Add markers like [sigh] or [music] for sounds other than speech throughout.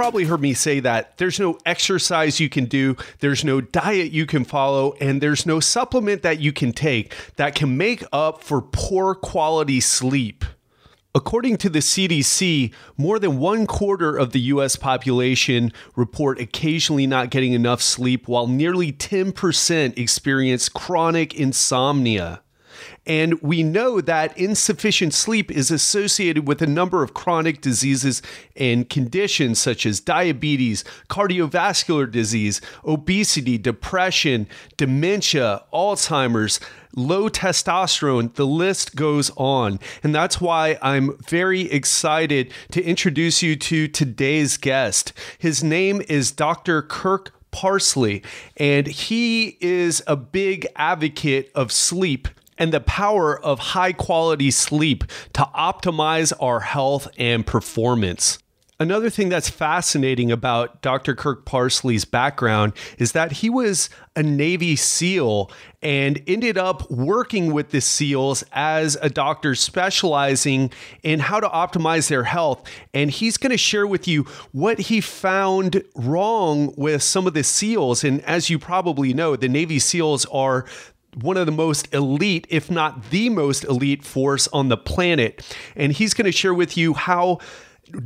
probably heard me say that there's no exercise you can do, there's no diet you can follow, and there's no supplement that you can take that can make up for poor quality sleep. According to the CDC, more than one quarter of the US population report occasionally not getting enough sleep, while nearly 10% experience chronic insomnia. And we know that insufficient sleep is associated with a number of chronic diseases and conditions such as diabetes, cardiovascular disease, obesity, depression, dementia, Alzheimer's, low testosterone, the list goes on. And that's why I'm very excited to introduce you to today's guest. His name is Dr. Kirk Parsley, and he is a big advocate of sleep and the power of high quality sleep to optimize our health and performance. Another thing that's fascinating about Dr. Kirk Parsley's background is that he was a Navy SEAL and ended up working with the SEALs as a doctor specializing in how to optimize their health. And he's going to share with you what he found wrong with some of the SEALs. And as you probably know, the Navy SEALs are one of the most elite, if not the most elite force on the planet. And he's going to share with you how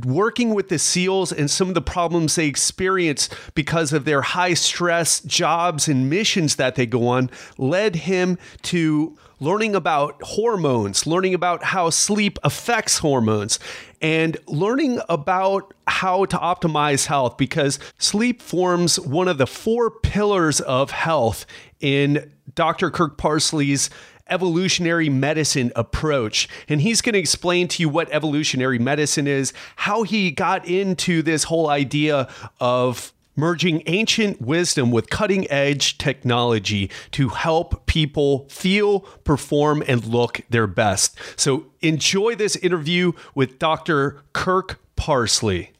working with the SEALs and some of the problems they experience because of their high stress jobs and missions that they go on led him to learning about hormones, learning about how sleep affects hormones, and learning about how to optimize health because sleep forms one of the four pillars of health in Dr. Kirk Parsley's evolutionary medicine approach. And he's going to explain to you what evolutionary medicine is, how he got into this whole idea of merging ancient wisdom with cutting edge technology to help people feel, perform, and look their best. So enjoy this interview with Dr. Kirk Parsley.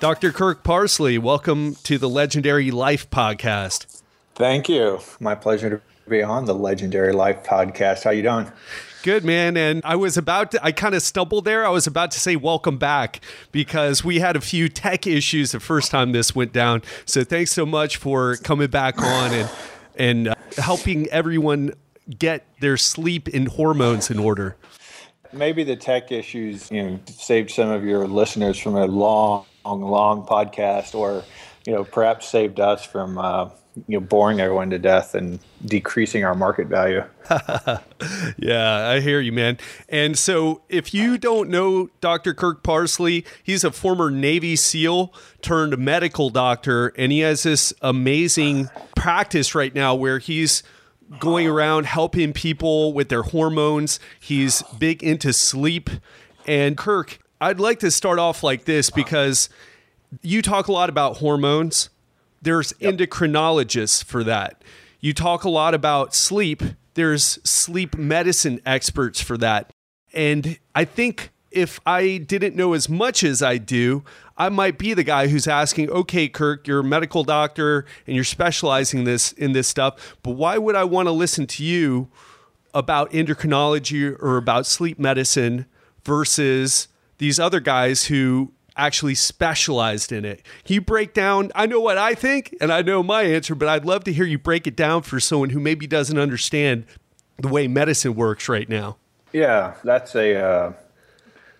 Dr. Kirk Parsley, welcome to the Legendary Life Podcast. Thank you. My pleasure to be on the Legendary Life Podcast. How you doing? Good man, and I was about to. I kind of stumbled there. I was about to say welcome back because we had a few tech issues the first time this went down. So thanks so much for coming back on and and uh, helping everyone get their sleep and hormones in order. Maybe the tech issues, you know, saved some of your listeners from a long long, podcast, or you know, perhaps saved us from uh, you know boring everyone to death and decreasing our market value. [laughs] yeah, I hear you, man. And so, if you don't know Dr. Kirk Parsley, he's a former Navy SEAL turned medical doctor, and he has this amazing practice right now where he's going around helping people with their hormones. He's big into sleep. And Kirk, I'd like to start off like this uh-huh. because you talk a lot about hormones. There's yep. endocrinologists for that. You talk a lot about sleep. There's sleep medicine experts for that. And I think if I didn't know as much as I do, I might be the guy who's asking, "Okay, Kirk, you're a medical doctor and you're specializing this in this stuff, but why would I want to listen to you about endocrinology or about sleep medicine versus these other guys who actually specialized in it. Can you break down? I know what I think and I know my answer, but I'd love to hear you break it down for someone who maybe doesn't understand the way medicine works right now. Yeah, that's a uh,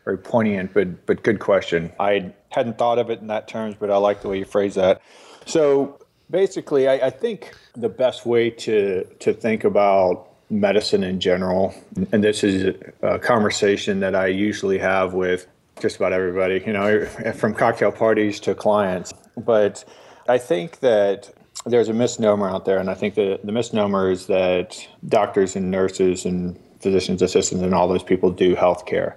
very poignant but but good question. I hadn't thought of it in that terms, but I like the way you phrase that. So basically, I, I think the best way to to think about medicine in general. And this is a conversation that I usually have with just about everybody, you know, from cocktail parties to clients. But I think that there's a misnomer out there, and I think that the misnomer is that doctors and nurses and physicians assistants and all those people do healthcare.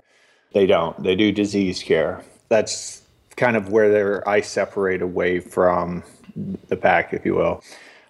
They don't. They do disease care. That's kind of where I separate away from the pack, if you will.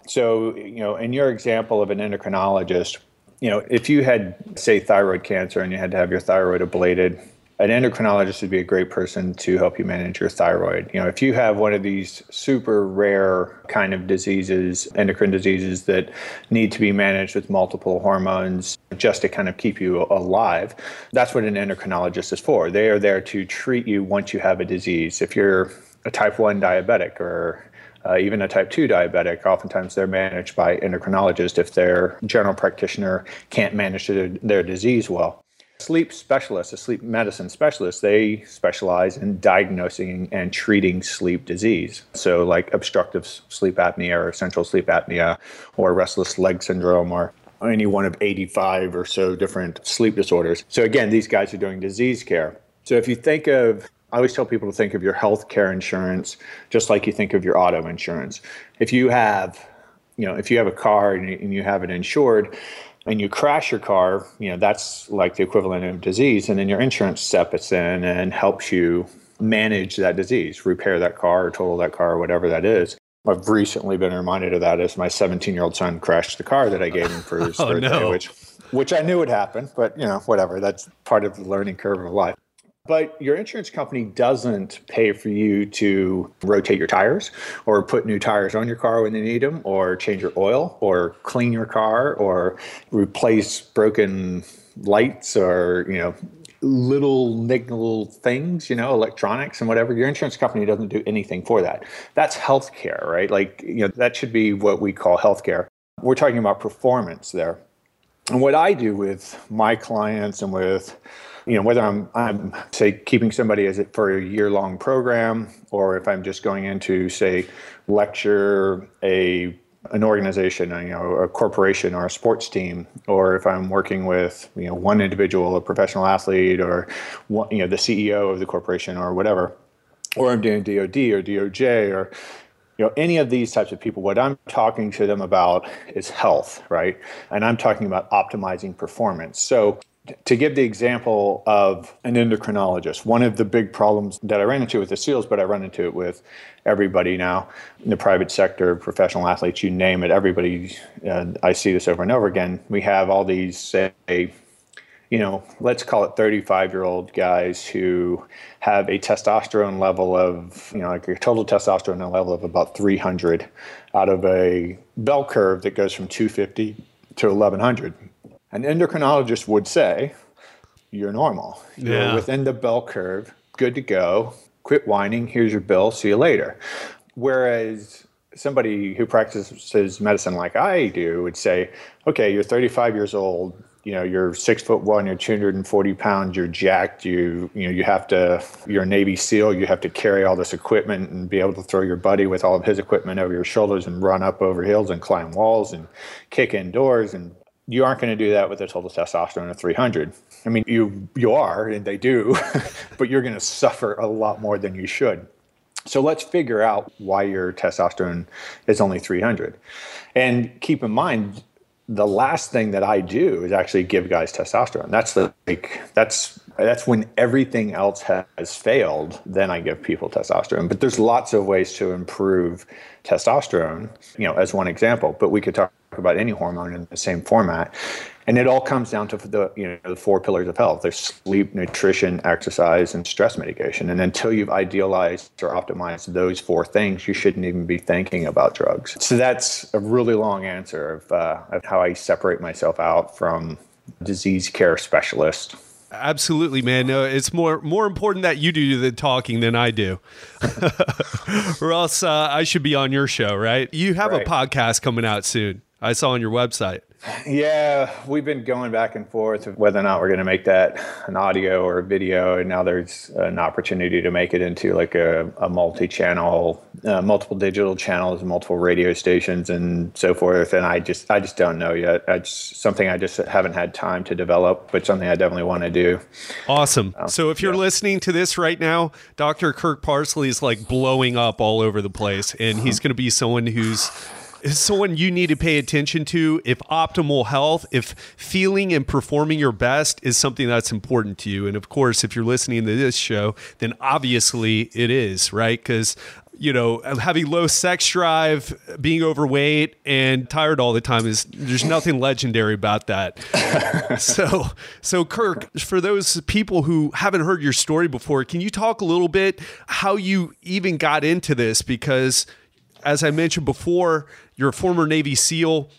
So, you know, in your example of an endocrinologist, you know, if you had, say, thyroid cancer and you had to have your thyroid ablated, an endocrinologist would be a great person to help you manage your thyroid. You know, if you have one of these super rare kind of diseases, endocrine diseases that need to be managed with multiple hormones, just to kind of keep you alive. That's what an endocrinologist is for. They are there to treat you once you have a disease. If you're a type 1 diabetic or uh, even a type 2 diabetic, oftentimes they're managed by endocrinologist if their general practitioner can't manage their, their disease well. Sleep specialists, a sleep medicine specialist, they specialize in diagnosing and treating sleep disease. So, like obstructive sleep apnea or central sleep apnea or restless leg syndrome or any one of 85 or so different sleep disorders. So, again, these guys are doing disease care. So, if you think of I always tell people to think of your health care insurance just like you think of your auto insurance. If you have, you know, if you have a car and you, and you have it insured, and you crash your car, you know, that's like the equivalent of disease. And then your insurance steps in and helps you manage that disease, repair that car or total that car or whatever that is. I've recently been reminded of that as my 17 year old son crashed the car that I gave him for [laughs] his oh, birthday, no. which, which I knew would happen, but you know, whatever. That's part of the learning curve of life. But your insurance company doesn't pay for you to rotate your tires or put new tires on your car when they need them or change your oil or clean your car or replace broken lights or, you know, little niggle things, you know, electronics and whatever. Your insurance company doesn't do anything for that. That's healthcare, right? Like, you know, that should be what we call healthcare. We're talking about performance there. And what I do with my clients and with you know whether I'm I'm say keeping somebody as it for a year long program or if I'm just going into say lecture a an organization, you know, a corporation or a sports team, or if I'm working with you know one individual, a professional athlete, or one, you know the CEO of the corporation or whatever, or I'm doing DoD or DOJ or you know any of these types of people what i'm talking to them about is health right? And i'm talking about optimizing performance. So to give the example of an endocrinologist, one of the big problems that I ran into with the SEALs, but I run into it with everybody now in the private sector, professional athletes, you name it, everybody, uh, I see this over and over again. We have all these, say, you know, let's call it 35 year old guys who have a testosterone level of, you know, like a total testosterone level of about 300 out of a bell curve that goes from 250 to 1100 an endocrinologist would say, You're normal. You're within the bell curve, good to go. Quit whining. Here's your bill. See you later. Whereas somebody who practices medicine like I do would say, okay, you're 35 years old, you know, you're six foot one, you're 240 pounds, you're jacked, you, you know, you have to, you're a Navy SEAL, you have to carry all this equipment and be able to throw your buddy with all of his equipment over your shoulders and run up over hills and climb walls and kick in doors and you aren't going to do that with a total testosterone of 300. I mean, you you are, and they do, [laughs] but you're going to suffer a lot more than you should. So let's figure out why your testosterone is only 300. And keep in mind, the last thing that I do is actually give guys testosterone. That's the like that's that's when everything else has failed. Then I give people testosterone. But there's lots of ways to improve testosterone. You know, as one example. But we could talk about any hormone in the same format. And it all comes down to the you know the four pillars of health. There's sleep, nutrition, exercise, and stress mitigation. And until you've idealized or optimized those four things, you shouldn't even be thinking about drugs. So that's a really long answer of, uh, of how I separate myself out from disease care specialist. Absolutely, man. No, it's more more important that you do the talking than I do, [laughs] or else uh, I should be on your show, right? You have right. a podcast coming out soon. I saw on your website. Yeah, we've been going back and forth of whether or not we're going to make that an audio or a video, and now there's an opportunity to make it into like a, a multi-channel, uh, multiple digital channels, multiple radio stations, and so forth. And I just, I just don't know yet. It's something I just haven't had time to develop, but something I definitely want to do. Awesome. Um, so if you're yeah. listening to this right now, Dr. Kirk Parsley is like blowing up all over the place, and he's going to be someone who's is someone you need to pay attention to if optimal health, if feeling and performing your best is something that's important to you. And of course, if you're listening to this show, then obviously it is, right? Because you know, having low sex drive, being overweight, and tired all the time is there's nothing legendary about that. [laughs] so, so Kirk, for those people who haven't heard your story before, can you talk a little bit how you even got into this? Because, as I mentioned before, you're a former Navy SEAL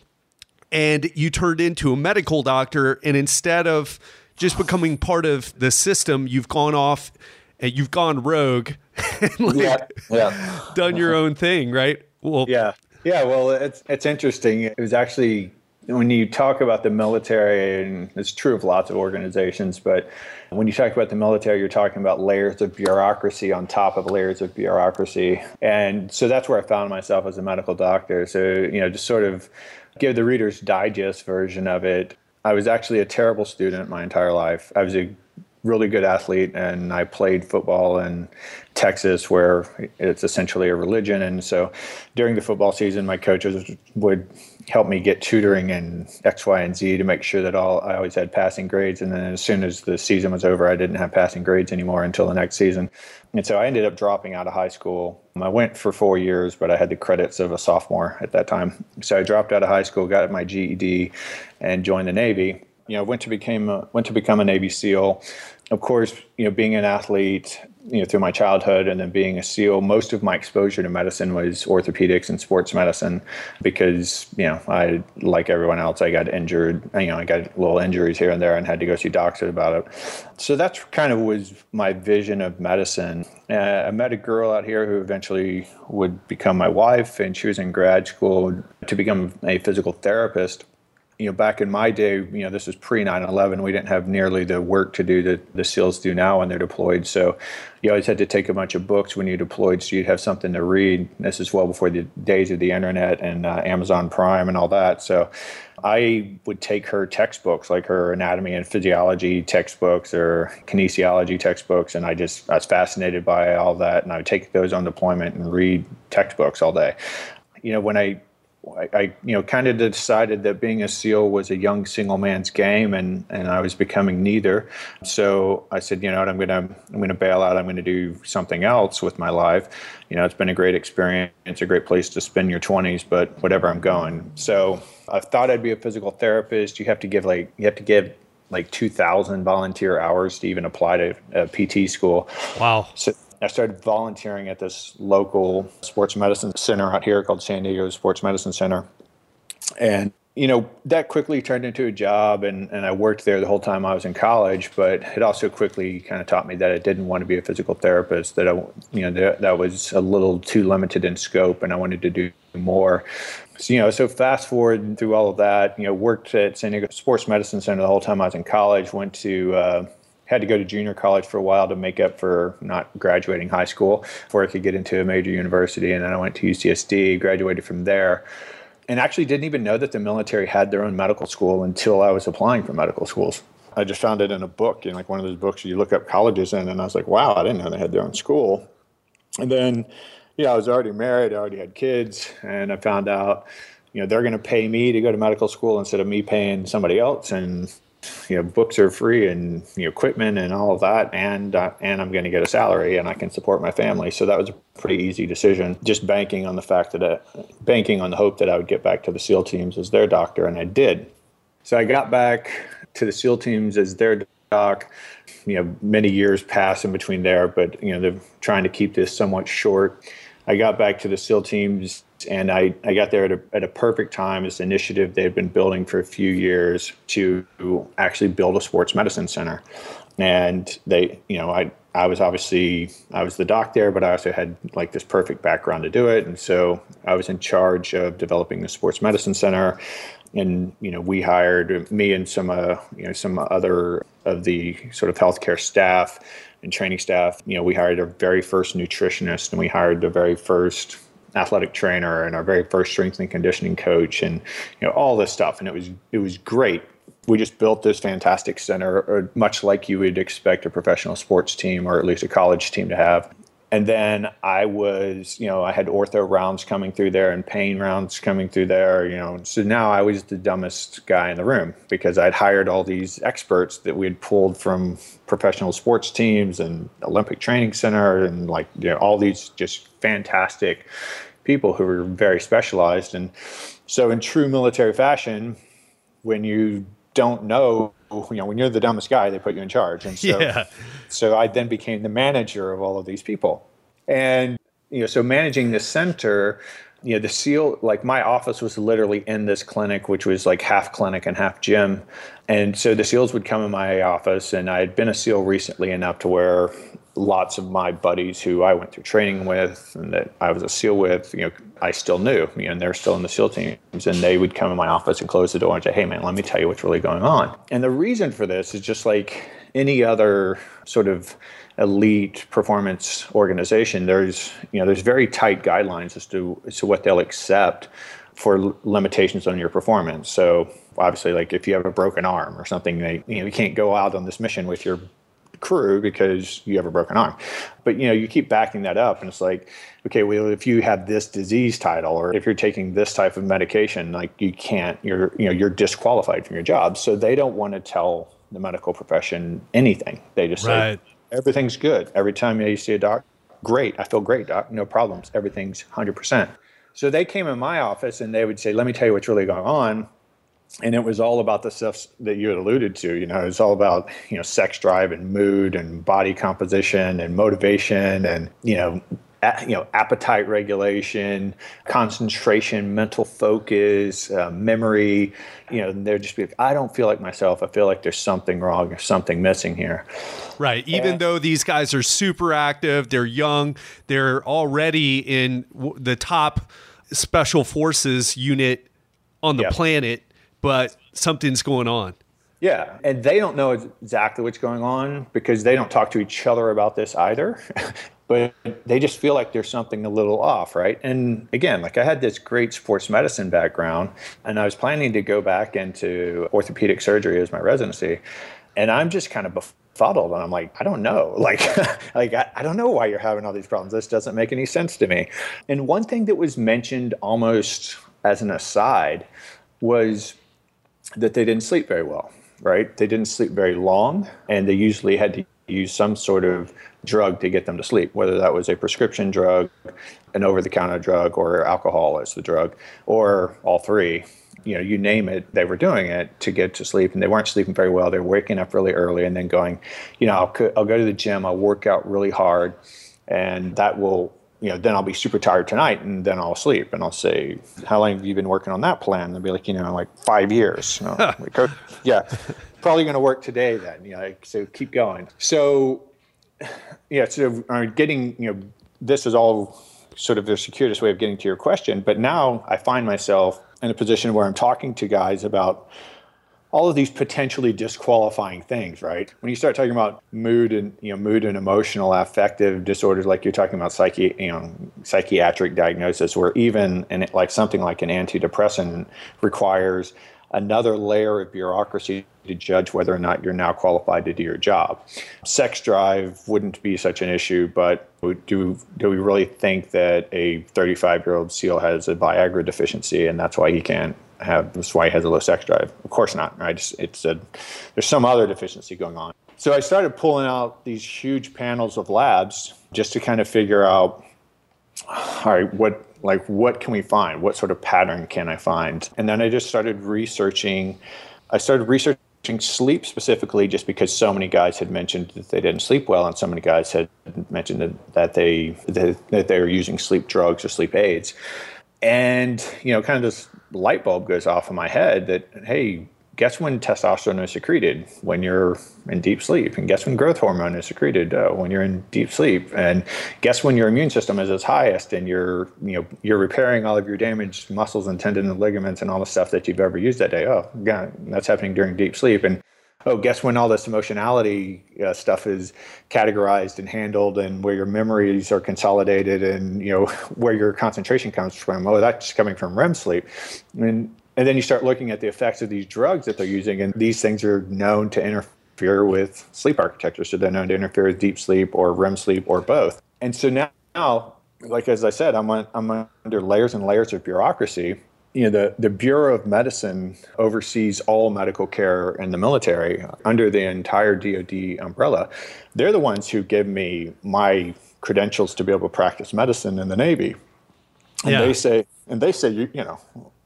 and you turned into a medical doctor. And instead of just becoming part of the system, you've gone off and you've gone rogue [laughs] and like Yeah, yeah. done your uh-huh. own thing, right? Well, Yeah, yeah. Well, it's it's interesting. It was actually when you talk about the military, and it's true of lots of organizations, but when you talk about the military, you're talking about layers of bureaucracy on top of layers of bureaucracy, and so that's where I found myself as a medical doctor. So you know, just sort of give the Reader's Digest version of it. I was actually a terrible student my entire life. I was a really good athlete and I played football in Texas where it's essentially a religion and so during the football season my coaches would help me get tutoring in X Y and Z to make sure that all I always had passing grades. And then as soon as the season was over I didn't have passing grades anymore until the next season. And so I ended up dropping out of high school. I went for 4 years but I had the credits of a sophomore at that time. So I dropped out of high school got my GED and joined the Navy. You know went to became a, went to become a Navy SEAL. Of course, you know, being an athlete, you know, through my childhood and then being a SEAL, most of my exposure to medicine was orthopedics and sports medicine because, you know, I, like everyone else, I got injured, you know, I got little injuries here and there and had to go see doctors about it. So that's kind of was my vision of medicine. Uh, I met a girl out here who eventually would become my wife and she was in grad school to become a physical therapist you know, back in my day, you know, this was pre 9 11, we didn't have nearly the work to do that the SEALs do now when they're deployed. So you always had to take a bunch of books when you deployed so you'd have something to read. This is well before the days of the internet and uh, Amazon Prime and all that. So I would take her textbooks, like her anatomy and physiology textbooks or kinesiology textbooks, and I just I was fascinated by all that. And I would take those on deployment and read textbooks all day. You know, when I I, I, you know, kind of decided that being a SEAL was a young single man's game, and and I was becoming neither. So I said, you know what, I'm gonna I'm gonna bail out. I'm gonna do something else with my life. You know, it's been a great experience. It's a great place to spend your 20s, but whatever, I'm going. So I thought I'd be a physical therapist. You have to give like you have to give like 2,000 volunteer hours to even apply to a PT school. Wow. So I started volunteering at this local sports medicine center out here called San Diego Sports Medicine Center. And, you know, that quickly turned into a job and, and I worked there the whole time I was in college, but it also quickly kind of taught me that I didn't want to be a physical therapist, that I, you know, that, that was a little too limited in scope and I wanted to do more. So, you know, so fast forward through all of that, you know, worked at San Diego Sports Medicine Center the whole time I was in college, went to, uh, had to go to junior college for a while to make up for not graduating high school before I could get into a major university. And then I went to UCSD, graduated from there, and actually didn't even know that the military had their own medical school until I was applying for medical schools. I just found it in a book, know, like one of those books you look up colleges in, and I was like, wow, I didn't know they had their own school. And then, yeah, I was already married, I already had kids, and I found out, you know, they're going to pay me to go to medical school instead of me paying somebody else. And you know books are free and you know, equipment and all of that and uh, and I'm going to get a salary and I can support my family. So that was a pretty easy decision. Just banking on the fact that I, uh, banking on the hope that I would get back to the SEAL teams as their doctor and I did. So I got back to the SEAL teams as their doc you know many years pass in between there but you know they're trying to keep this somewhat short. I got back to the SEAL teams and I, I got there at a, at a perfect time. This initiative they had been building for a few years to actually build a sports medicine center. And they, you know, I, I was obviously, I was the doc there, but I also had like this perfect background to do it. And so I was in charge of developing the sports medicine center. And, you know, we hired me and some, uh, you know, some other of the sort of healthcare staff and training staff. You know, we hired our very first nutritionist and we hired the very first athletic trainer and our very first strength and conditioning coach and you know all this stuff. And it was it was great. We just built this fantastic center uh, much like you would expect a professional sports team or at least a college team to have and then I was, you know, I had ortho rounds coming through there and pain rounds coming through there, you know. So now I was the dumbest guy in the room because I'd hired all these experts that we had pulled from professional sports teams and Olympic Training Center and like, you know, all these just fantastic people who were very specialized. And so, in true military fashion, when you don't know, Oh, you know, when you're the dumbest guy, they put you in charge. And so, yeah. so I then became the manager of all of these people. And, you know, so managing the center, you know, the SEAL, like my office was literally in this clinic, which was like half clinic and half gym. And so the SEALs would come in my office, and I had been a SEAL recently enough to where lots of my buddies who I went through training with and that I was a SEAL with, you know, I still knew, you know, and they're still in the SEAL teams. And they would come in my office and close the door and say, hey, man, let me tell you what's really going on. And the reason for this is just like any other sort of elite performance organization, there's, you know, there's very tight guidelines as to, as to what they'll accept for limitations on your performance. So obviously, like if you have a broken arm or something, they, you know, you can't go out on this mission with your crew because you have a broken arm. But you know, you keep backing that up, and it's like, okay, well, if you have this disease title, or if you're taking this type of medication, like you can't, you're you know, you're disqualified from your job. So they don't want to tell the medical profession anything. They just right. say everything's good. Every time you see a doc, great, I feel great, doc, no problems, everything's hundred percent. So they came in my office and they would say, "Let me tell you what's really going on." And it was all about the stuff that you had alluded to. You know, it was all about you know sex drive and mood and body composition and motivation and you know. you know, appetite regulation, concentration, mental focus, uh, memory. You know, they're just be like, I don't feel like myself. I feel like there's something wrong or something missing here. Right. Even and, though these guys are super active, they're young, they're already in the top special forces unit on the yeah. planet but something's going on. Yeah, and they don't know exactly what's going on because they don't talk to each other about this either. [laughs] but they just feel like there's something a little off, right? And again, like I had this great sports medicine background, and I was planning to go back into orthopedic surgery as my residency, and I'm just kind of befuddled, and I'm like, I don't know, [laughs] like, like I, I don't know why you're having all these problems. This doesn't make any sense to me. And one thing that was mentioned almost as an aside was that they didn't sleep very well, right? They didn't sleep very long, and they usually had to use some sort of drug to get them to sleep, whether that was a prescription drug, an over the counter drug, or alcohol as the drug, or all three. You know, you name it, they were doing it to get to sleep, and they weren't sleeping very well. They're waking up really early and then going, you know, I'll, I'll go to the gym, I'll work out really hard, and that will you know, then I'll be super tired tonight and then I'll sleep. And I'll say, How long have you been working on that plan? And They'll be like, You know, like five years. You [laughs] know, like, oh, yeah, probably going to work today then. You know, like, so keep going. So, yeah, so uh, getting, you know, this is all sort of the circuitous way of getting to your question. But now I find myself in a position where I'm talking to guys about all of these potentially disqualifying things, right? When you start talking about mood and you know mood and emotional affective disorders, like you're talking about psyche, you know, psychiatric diagnosis, where even and like something like an antidepressant requires another layer of bureaucracy to judge whether or not you're now qualified to do your job. Sex drive wouldn't be such an issue, but do do we really think that a 35 year old SEAL has a Viagra deficiency and that's why he can't have that's why he has a low sex drive. Of course not. Right? It's, it's a, there's some other deficiency going on. So I started pulling out these huge panels of labs just to kind of figure out, all right, what like what can we find? What sort of pattern can I find? And then I just started researching. I started researching sleep specifically just because so many guys had mentioned that they didn't sleep well and so many guys had mentioned that, that they that, that they were using sleep drugs or sleep aids and you know kind of this light bulb goes off in my head that hey guess when testosterone is secreted? When you're in deep sleep. And guess when growth hormone is secreted? Uh, when you're in deep sleep. And guess when your immune system is its highest and you're you know you're repairing all of your damaged muscles and tendons and ligaments and all the stuff that you've ever used that day. Oh God, that's happening during deep sleep. And oh, guess when all this emotionality uh, stuff is categorized and handled, and where your memories are consolidated, and you know [laughs] where your concentration comes from. Oh, that's coming from REM sleep, and and then you start looking at the effects of these drugs that they're using, and these things are known to interfere with sleep architecture. So they're known to interfere with deep sleep or REM sleep or both. And so now, like as I said, I'm I'm under layers and layers of bureaucracy you know, the, the Bureau of Medicine oversees all medical care in the military under the entire DoD umbrella. They're the ones who give me my credentials to be able to practice medicine in the Navy. And yeah. they say, and they say, you, you know,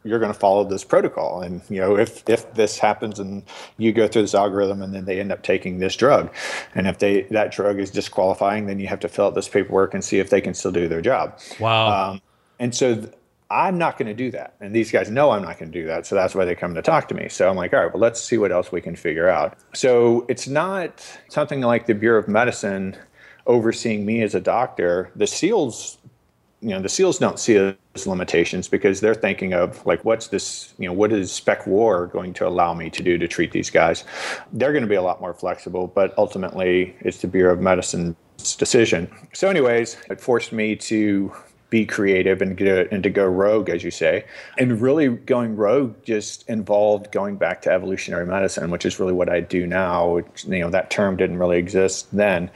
you're going to follow this protocol. And, you know, if, if this happens and you go through this algorithm and then they end up taking this drug, and if they, that drug is disqualifying, then you have to fill out this paperwork and see if they can still do their job. Wow. Um, and so I'm not going to do that. And these guys know I'm not going to do that. So that's why they come to talk to me. So I'm like, all right, well, let's see what else we can figure out. So it's not something like the Bureau of Medicine overseeing me as a doctor. The SEALs, you know, the SEALs don't see those limitations because they're thinking of like, what's this, you know, what is spec war going to allow me to do to treat these guys? They're going to be a lot more flexible, but ultimately it's the Bureau of Medicine's decision. So, anyways, it forced me to be creative and get and to go rogue, as you say. And really going rogue just involved going back to evolutionary medicine, which is really what I do now. Which, you know, that term didn't really exist then,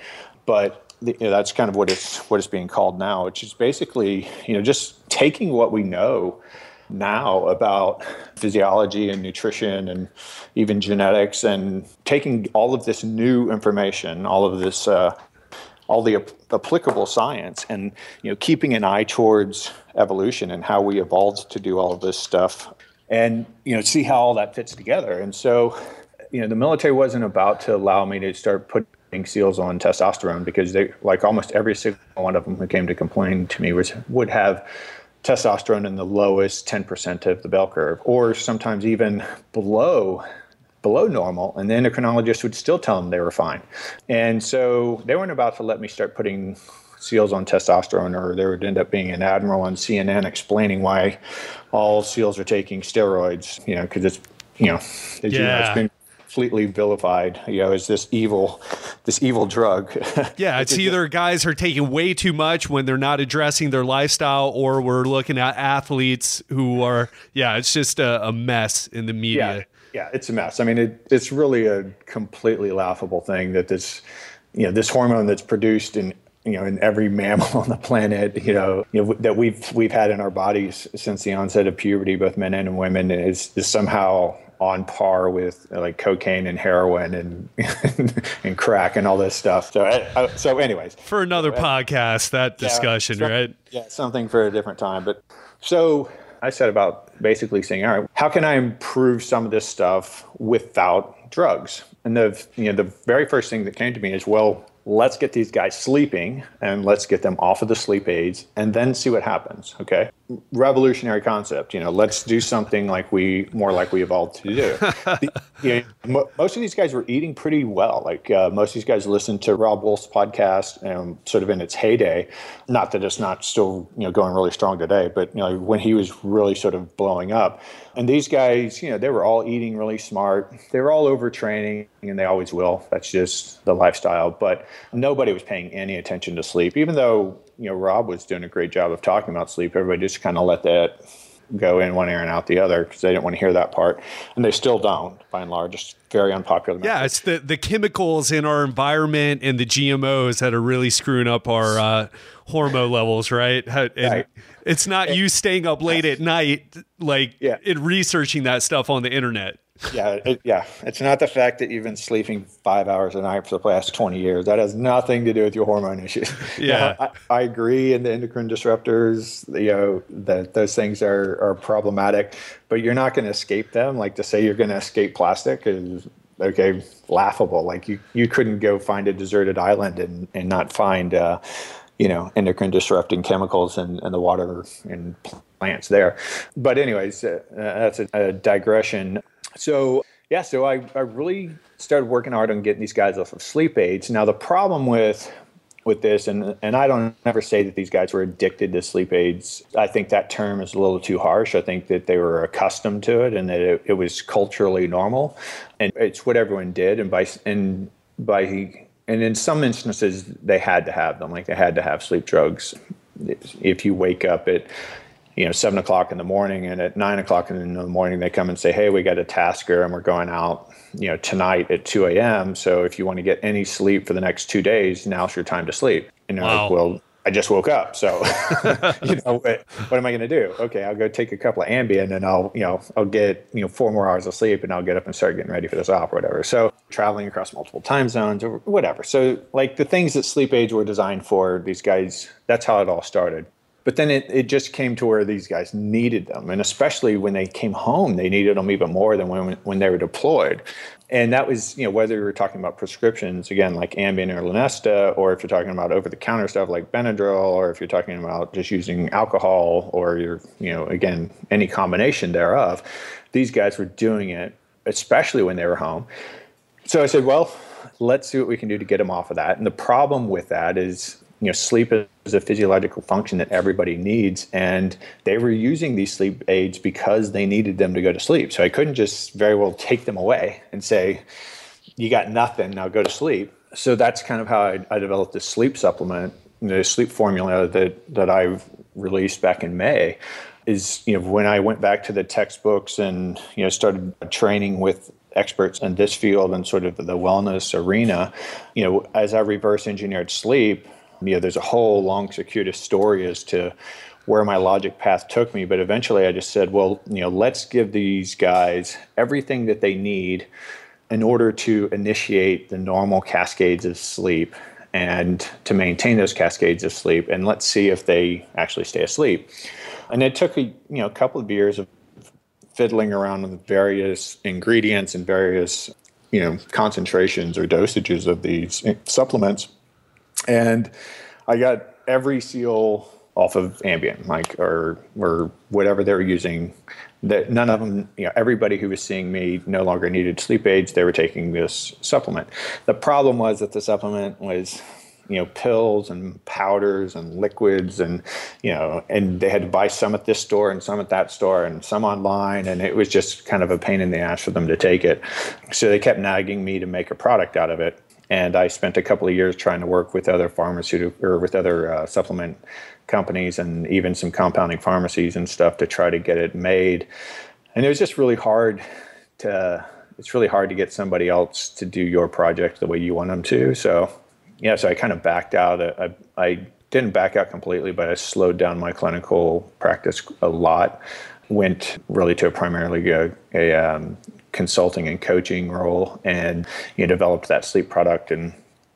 but you know, that's kind of what it's what it's being called now, which is basically you know just taking what we know now about physiology and nutrition and even genetics and taking all of this new information, all of this uh, all the applicable science and you know keeping an eye towards evolution and how we evolved to do all of this stuff and you know see how all that fits together. And so you know the military wasn't about to allow me to start putting seals on testosterone because they like almost every single one of them who came to complain to me was would have testosterone in the lowest 10% of the bell curve or sometimes even below below normal, and the endocrinologist would still tell them they were fine. And so they weren't about to let me start putting seals on testosterone, or there would end up being an admiral on CNN explaining why all seals are taking steroids, you know, because it's, you know, yeah. you know, it's been completely vilified, you know, as this evil, this evil drug. [laughs] yeah, it's either guys are taking way too much when they're not addressing their lifestyle, or we're looking at athletes who are, yeah, it's just a, a mess in the media. Yeah yeah, it's a mess. I mean, it, it's really a completely laughable thing that this, you know, this hormone that's produced in you know in every [laughs] mammal on the planet, you know, you know that we've we've had in our bodies since the onset of puberty, both men and women, is is somehow on par with like cocaine and heroin and [laughs] and crack and all this stuff. So, uh, so anyways, for another uh, podcast, that discussion, yeah, right? Yeah, something for a different time. But so I said about basically saying, all right, how can I improve some of this stuff without drugs? And the you know the very first thing that came to me is, well, let's get these guys sleeping and let's get them off of the sleep aids and then see what happens okay revolutionary concept you know let's do something like we more like we evolved to do the, you know, most of these guys were eating pretty well like uh, most of these guys listened to Robb Wolf's podcast um, sort of in its heyday not that it's not still you know going really strong today but you know when he was really sort of blowing up and these guys, you know, they were all eating really smart. They were all overtraining, and they always will. That's just the lifestyle. But nobody was paying any attention to sleep, even though you know Robb was doing a great job of talking about sleep. Everybody just kind of let that go in one ear and out the other because they didn't want to hear that part, and they still don't by and large. It's very unpopular. Yeah, it's the the chemicals in our environment and the GMOs that are really screwing up our uh, hormone levels, right? And right. It's not you staying up late at night, like yeah. in researching that stuff on the internet. Yeah, it, yeah. It's not the fact that you've been sleeping five hours a night for the past twenty years. That has nothing to do with your hormone issues. Yeah, I, I, agree. And the endocrine disruptors, you know, that those things are are problematic, but you're not going to escape them. Like to say you're going to escape plastic is okay, laughable. Like you you couldn't go find a deserted island and and not find. Uh, you know, endocrine disrupting chemicals in, in the water and plants there. But, anyways, uh, that's a, a, digression. So, yeah, so I, I really started working hard on getting these guys off of sleep aids. Now, the problem with with this, and and I don't ever say that these guys were addicted to sleep aids. I think that term is a little too harsh. I think that they were accustomed to it, and that it, it was culturally normal, and it's what everyone did. And by and by and in some instances they had to have them like they had to have sleep drugs if you wake up at you know seven o'clock in the morning and at nine o'clock in the morning they come and say hey we got a tasker and we're going out you know tonight at 2 a.m so if you want to get any sleep for the next two days now's your time to sleep and you're wow. like well I just woke up. So, [laughs] [laughs] you know, what, what am I going to do? Okay, I'll go take a couple of Ambien and I'll, you know, I'll get, you know, four more hours of sleep and I'll get up and start getting ready for this op or whatever. So, traveling across multiple time zones or whatever. So, like the things that sleep aids were designed for, these guys, that's how it all started. But then it, it just came to where these guys needed them. And especially when they came home, they needed them even more than when, when they were deployed. And that was, you know, whether you're talking about prescriptions, again, like Ambien or Lunesta, or if you're talking about over the counter stuff like Benadryl, or if you're talking about just using alcohol, or you're, you know, again, any combination thereof, these guys were doing it, especially when they were home. So I said, well, let's see what we can do to get them off of that. And the problem with that is you know, sleep is a physiological function that everybody needs, and they were using these sleep aids because they needed them to go to sleep. So I couldn't just very well take them away and say, "You got nothing now, go to sleep." So that's kind of how I, I developed this sleep supplement, the sleep formula that that I've released back in May. Is you know when I went back to the textbooks and you know started training with experts in this field and sort of the wellness arena, you know, as I reverse engineered sleep, you know, there's a whole long, circuitous story as to where my logic path took me. But eventually I just said, well, you know, let's give these guys everything that they need in order to initiate the normal cascades of sleep and to maintain those cascades of sleep. And let's see if they actually stay asleep. And it took a you know a couple of years of fiddling around with various ingredients and various you know concentrations or dosages of these supplements and I got every seal off of Ambien, like or or whatever they were using. That none of them, you know, everybody who was seeing me no longer needed sleep aids. They were taking this supplement. The problem was that the supplement was you know pills and powders and liquids and you know and they had to buy some at this store and some at that store and some online and it was just kind of a pain in the ass for them to take it so they kept nagging me to make a product out of it and I spent a couple of years trying to work with other pharmaceutical or with other uh, supplement companies and even some compounding pharmacies and stuff to try to get it made. And it was just really hard to it's really hard to get somebody else to do your project the way you want them to. So yeah, so I kind of backed out. I, I didn't back out completely, but I slowed down my clinical practice a lot. Went really to primarily a, a um, consulting and coaching role and you know, developed that sleep product and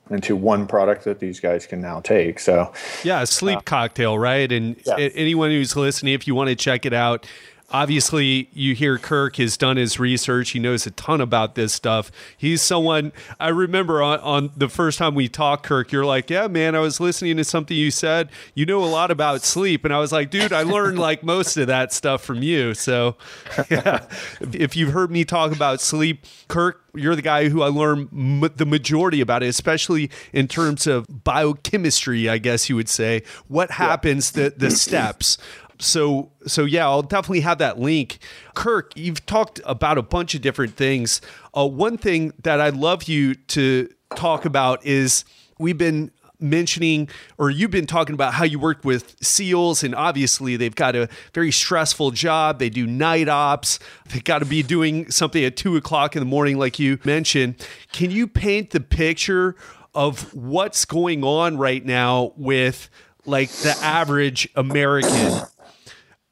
into one product that these guys can now take. So, yeah, a sleep uh, cocktail, right? And yeah. anyone who's listening, if you want to check it out, obviously you hear Kirk has done his research. He knows a ton about this stuff. He's someone I remember on, on, the first time we talked, Kirk, you're like, Yeah, man, I was listening to something you said. You know a lot about sleep. And I was like, dude, I learned like most of that stuff from you. So [laughs] yeah. if you've heard me talk about sleep, Kirk, you're the guy who I learned m- the majority about it, especially in terms of biochemistry, I guess you would say. What happens, yeah. the the steps so so yeah, I'll definitely have that link. Kirk, you've talked about a bunch of different things. Uh, one thing that I'd love you to talk about is we've been mentioning or you've been talking about how you work with SEALs, and obviously they've got a very stressful job. They do night ops. They got to be doing something at two o'clock in the morning, like you mentioned. Can you paint the picture of what's going on right now with like the average American?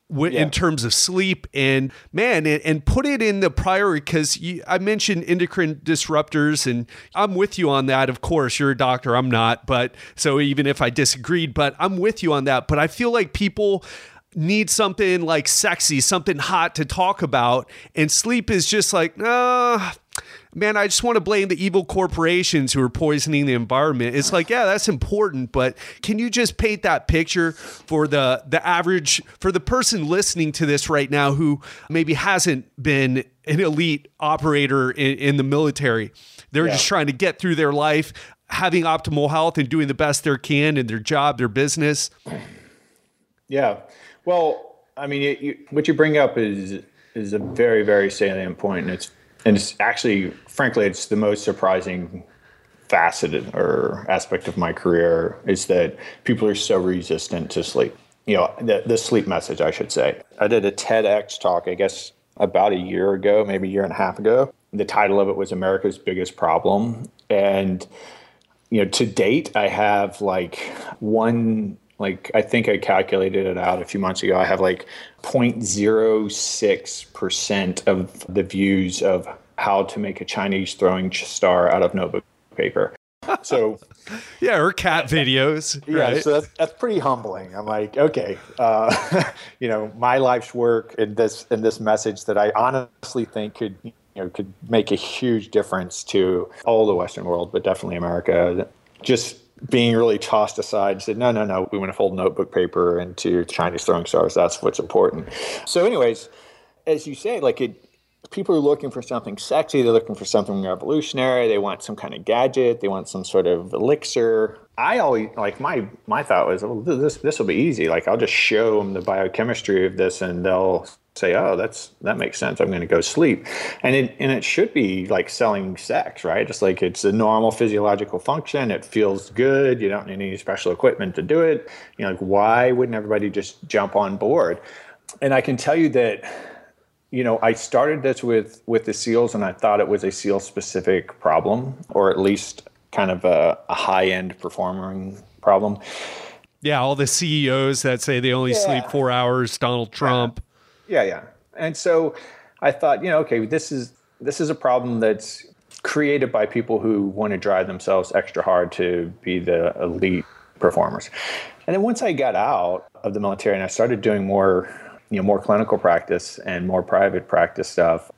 W- yeah. in terms of sleep and man and, and put it in the priority because i mentioned endocrine disruptors and i'm with you on that of course you're a doctor i'm not but so even if i disagreed but i'm with you on that but i feel like people need something like sexy something hot to talk about and sleep is just like ah man, I just want to blame the evil corporations who are poisoning the environment. It's like, yeah, that's important, but can you just paint that picture for the the average for the person listening to this right now who maybe hasn't been an elite operator in, in the military? They're yeah. just trying to get through their life, having optimal health and doing the best they can in their job, their business. Yeah. Well, I mean, it, you, what you bring up is is a very very salient point, and it's and it's actually, frankly, it's the most surprising facet or aspect of my career is that people are so resistant to sleep. You know, the, the sleep message, I should say. I did a TEDx talk, I guess, about a year ago, maybe a year and a half ago. The title of it was America's Biggest Problem. And, you know, to date, I have like one like I think I calculated it out a few months ago. I have like 0.06% of the views of how to make a Chinese throwing star out of notebook paper. So [laughs] yeah, or cat videos. Yeah, right? so that's, that's pretty humbling. I'm like, okay, uh, [laughs] you know, my life's work in this in this message that I honestly think could you know could make a huge difference to all the Western world, but definitely America. Just being really tossed aside, said, no, no, no, we want to fold notebook paper into Chinese throwing stars. That's what's important. So, anyways, as you say, like it, people are looking for something sexy. They're looking for something revolutionary. They want some kind of gadget. They want some sort of elixir. I always like my my thought was, oh, well, this this will be easy. Like I'll just show them the biochemistry of this, and they'll say, oh, that's that makes sense. I'm going to go sleep, and it and it should be like selling sex, right? Just like it's a normal physiological function. It feels good. You don't need any special equipment to do it. You know, like why wouldn't everybody just jump on board? And I can tell you that you know, I started this with with the seals, and I thought it was a seal specific problem, or at least kind of a, a high end performing problem. Yeah, all the CEOs that say they only yeah. sleep four hours. Donald Trump. Yeah. yeah, yeah. And so I thought, you know, okay, this is this is a problem that's created by people who want to drive themselves extra hard to be the elite performers. And then once I got out of the military and I started doing more you know more clinical practice and more private practice stuff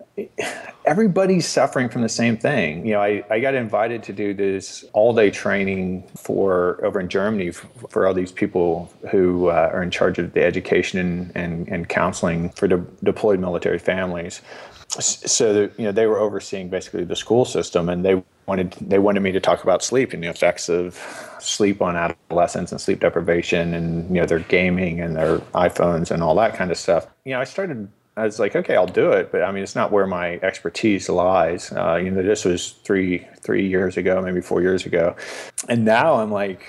everybody's suffering from the same thing. You know i, I got invited to do this all day training for over in germany for all these people who uh, are in charge of the education and, and, and counseling for de- deployed military families so you know they were overseeing basically the school system and they wanted they wanted me to talk about sleep and the effects of sleep on adolescents and sleep deprivation and you know their gaming and their iPhones and all that kind of stuff. You know, I started. I was like, okay, I'll do it, but I mean, it's not where my expertise lies. Uh, you know, this was three three years ago, maybe four years ago, and now I'm like,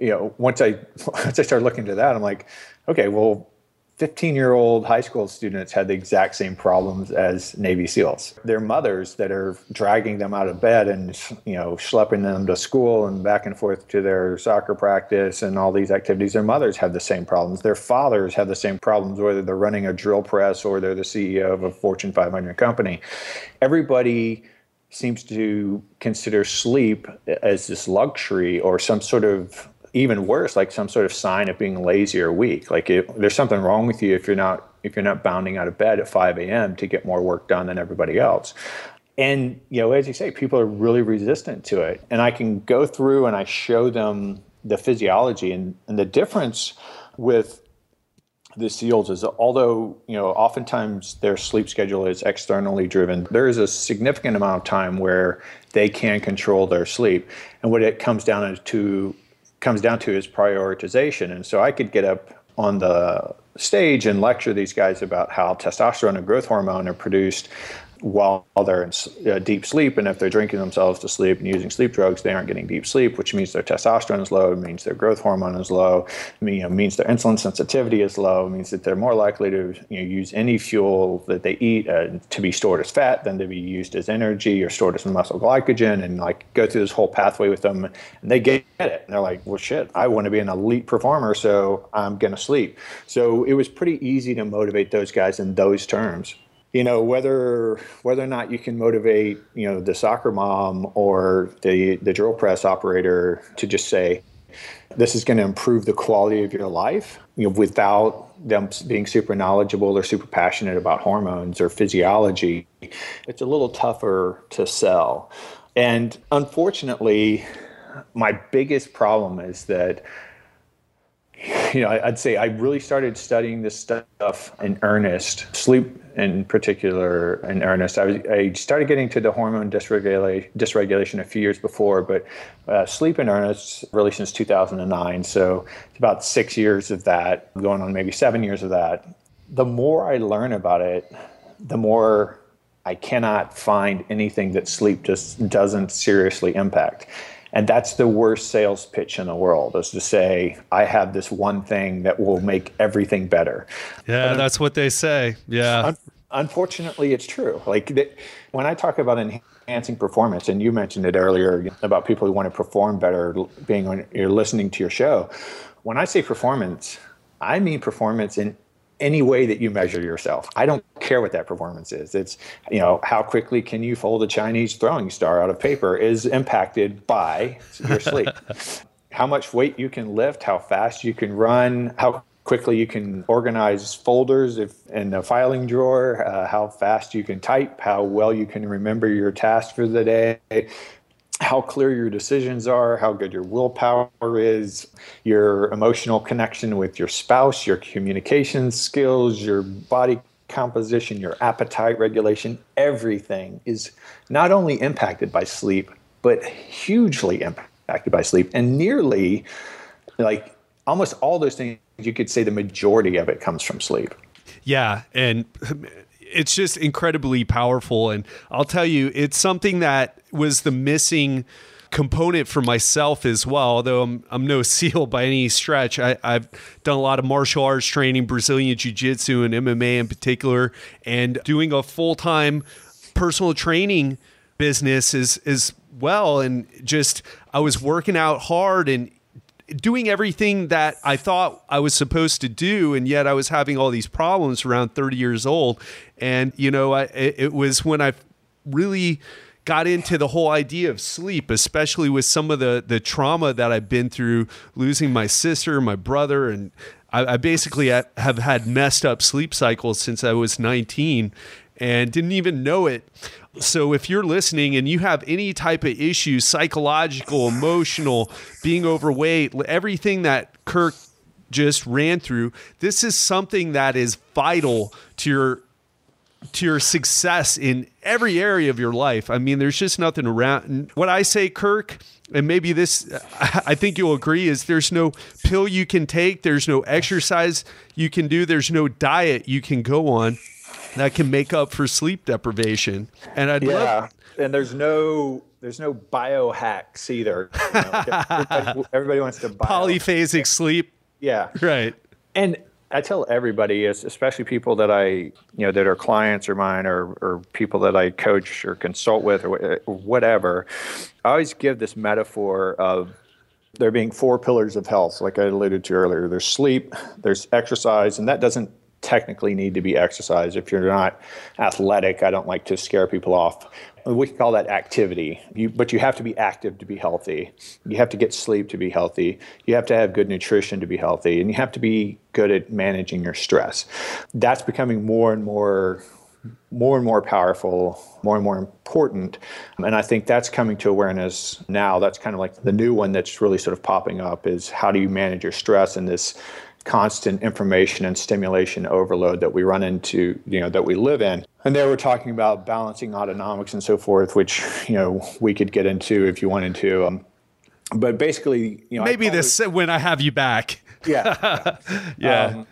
you know, once I [laughs] once I started looking into that, I'm like, okay, well, 15 year old high school students had the exact same problems as Navy SEALs. Their mothers that are dragging them out of bed and, you know, schlepping them to school and back and forth to their soccer practice and all these activities, their mothers have the same problems. Their fathers have the same problems, whether they're running a drill press or they're the CEO of a Fortune 500 company. Everybody seems to consider sleep as this luxury or some sort of even worse, like some sort of sign of being lazy or weak. Like it, there's something wrong with you if you're not if you're not bounding out of bed at 5 a.m. to get more work done than everybody else. And you know, as you say, people are really resistant to it. And I can go through and I show them the physiology and, and the difference with the seals is although you know oftentimes their sleep schedule is externally driven there is a significant amount of time where they can control their sleep and what it comes down to comes down to is prioritization. And so I could get up on the stage and lecture these guys about how testosterone and growth hormone are produced while they're in uh, deep sleep. And if they're drinking themselves to sleep and using sleep drugs, they aren't getting deep sleep, which means their testosterone is low. Means their growth hormone is low. You know, means their insulin sensitivity is low. Means that they're more likely to you know, use any fuel that they eat uh, to be stored as fat than to be used as energy or stored as muscle glycogen. And like go through this whole pathway with them, and they get it. And they're like, well, shit, I want to be an elite performer, so I'm going to sleep. So it was pretty easy to motivate those guys in those terms you know whether whether or not you can motivate you know the soccer mom or the the drill press operator to just say this is going to improve the quality of your life you know without them being super knowledgeable or super passionate about hormones or physiology it's a little tougher to sell. And unfortunately my biggest problem is that you know, I'd say I really started studying this stuff in earnest, sleep in particular in earnest. I, was, I started getting to the hormone dysregulation, dysregulation a few years before, but uh, sleep in earnest really since 2009. So it's about six years of that, going on maybe seven years of that. The more I learn about it, the more I cannot find anything that sleep just doesn't seriously impact. And that's the worst sales pitch in the world is to say, I have this one thing that will make everything better. Yeah, that's what they say. Yeah. Un- unfortunately, it's true. Like when I talk about enhancing performance, and you mentioned it earlier about people who want to perform better, being on, you're listening to your show. When I say performance, I mean performance in any way that you measure yourself. I don't care what that performance is. It's, you know, how quickly can you fold a Chinese throwing star out of paper is impacted by your sleep. [laughs] how much weight you can lift, how fast you can run, how quickly you can organize folders if in a filing drawer, uh, how fast you can type, how well you can remember your task for the day, how clear your decisions are, how good your willpower is, your emotional connection with your spouse, your communication skills, your body composition, your appetite regulation, everything is not only impacted by sleep, but hugely impacted by sleep. And nearly like almost all those things, you could say the majority of it comes from sleep. Yeah. And it's just incredibly powerful. And I'll tell you, it's something that was the missing component for myself as well. Although I'm I'm no [laughs] seal by any stretch. I, have done a lot of martial arts training, Brazilian Jiu Jitsu and MMA in particular, and doing a full time personal training business as as well. And just I was working out hard and doing everything that I thought I was supposed to do, and yet I was having all these problems around 30 years old. And you know, I, it was when I really got into the whole idea of sleep, especially with some of the the trauma that I've been through, losing my sister, my brother, and I, I basically have had messed up sleep cycles since I was 19 and didn't even know it. So if you're listening and you have any type of issues, psychological, emotional, being overweight, everything that Kirk just ran through, this is something that is vital to your to your success in every area of your life. I mean, there's just nothing around. What I say, Kirk, and maybe this, [laughs] I think you'll agree, is there's no pill you can take, there's no exercise you can do, there's no diet you can go on that can make up for sleep deprivation. And I'd yeah. love. And there's no there's no biohacks either. You know, everybody, everybody, wants to bio- polyphasic sleep. Yeah. Right. And I tell everybody, especially people that I, you know, that are clients or mine or, or people that I coach or consult with or eh, whatever, I always give this metaphor of there being four pillars of health, like I alluded to earlier. There's sleep, there's exercise, and that doesn't technically need to be exercised. If you're not athletic, I don't like to scare people off we call that activity. You, but you have to be active to be healthy. You have to get sleep to be healthy. You have to have good nutrition to be healthy, and you have to be good at managing your stress. That's becoming more and more more and more powerful, more and more important. And I think that's coming to awareness now. That's kind of like the new one that's really sort of popping up is how do you manage your stress in this constant information and stimulation overload that we run into, you know, that we live in. And there we're talking about balancing autonomics and so forth, which, you know, we could get into if you wanted to. Um, but basically, you know, maybe this when I have you back. [laughs] Yeah. yeah. Um,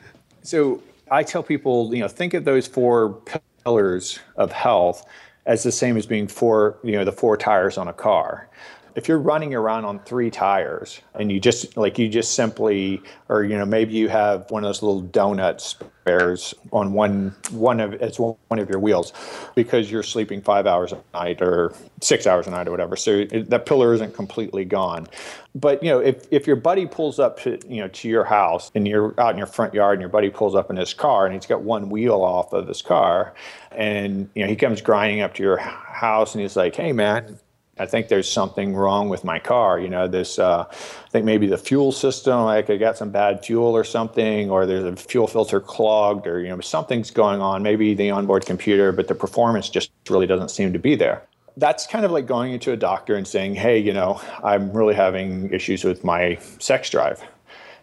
so I tell people, you know, think of those four pillars of health as the same as being four, you know, the four tires on a car if you're running around on three tires and you just like you just simply or you know maybe you have one of those little donut spares on one one of it's one of your wheels because you're sleeping five hours a night or six hours a night or whatever. So it, that pillar isn't completely gone. But you know if, if your buddy pulls up to you know to your house and you're out in your front yard and your buddy pulls up in his car and he's got one wheel off of his car and you know he comes grinding up to your house and he's like hey man I think there's something wrong with my car. You know, this, uh, I think maybe the fuel system, like I got some bad fuel or something, or there's a fuel filter clogged, or, you know, something's going on, maybe the onboard computer, but the performance just really doesn't seem to be there. That's kind of like going into a doctor and saying, hey, you know, I'm really having issues with my sex drive.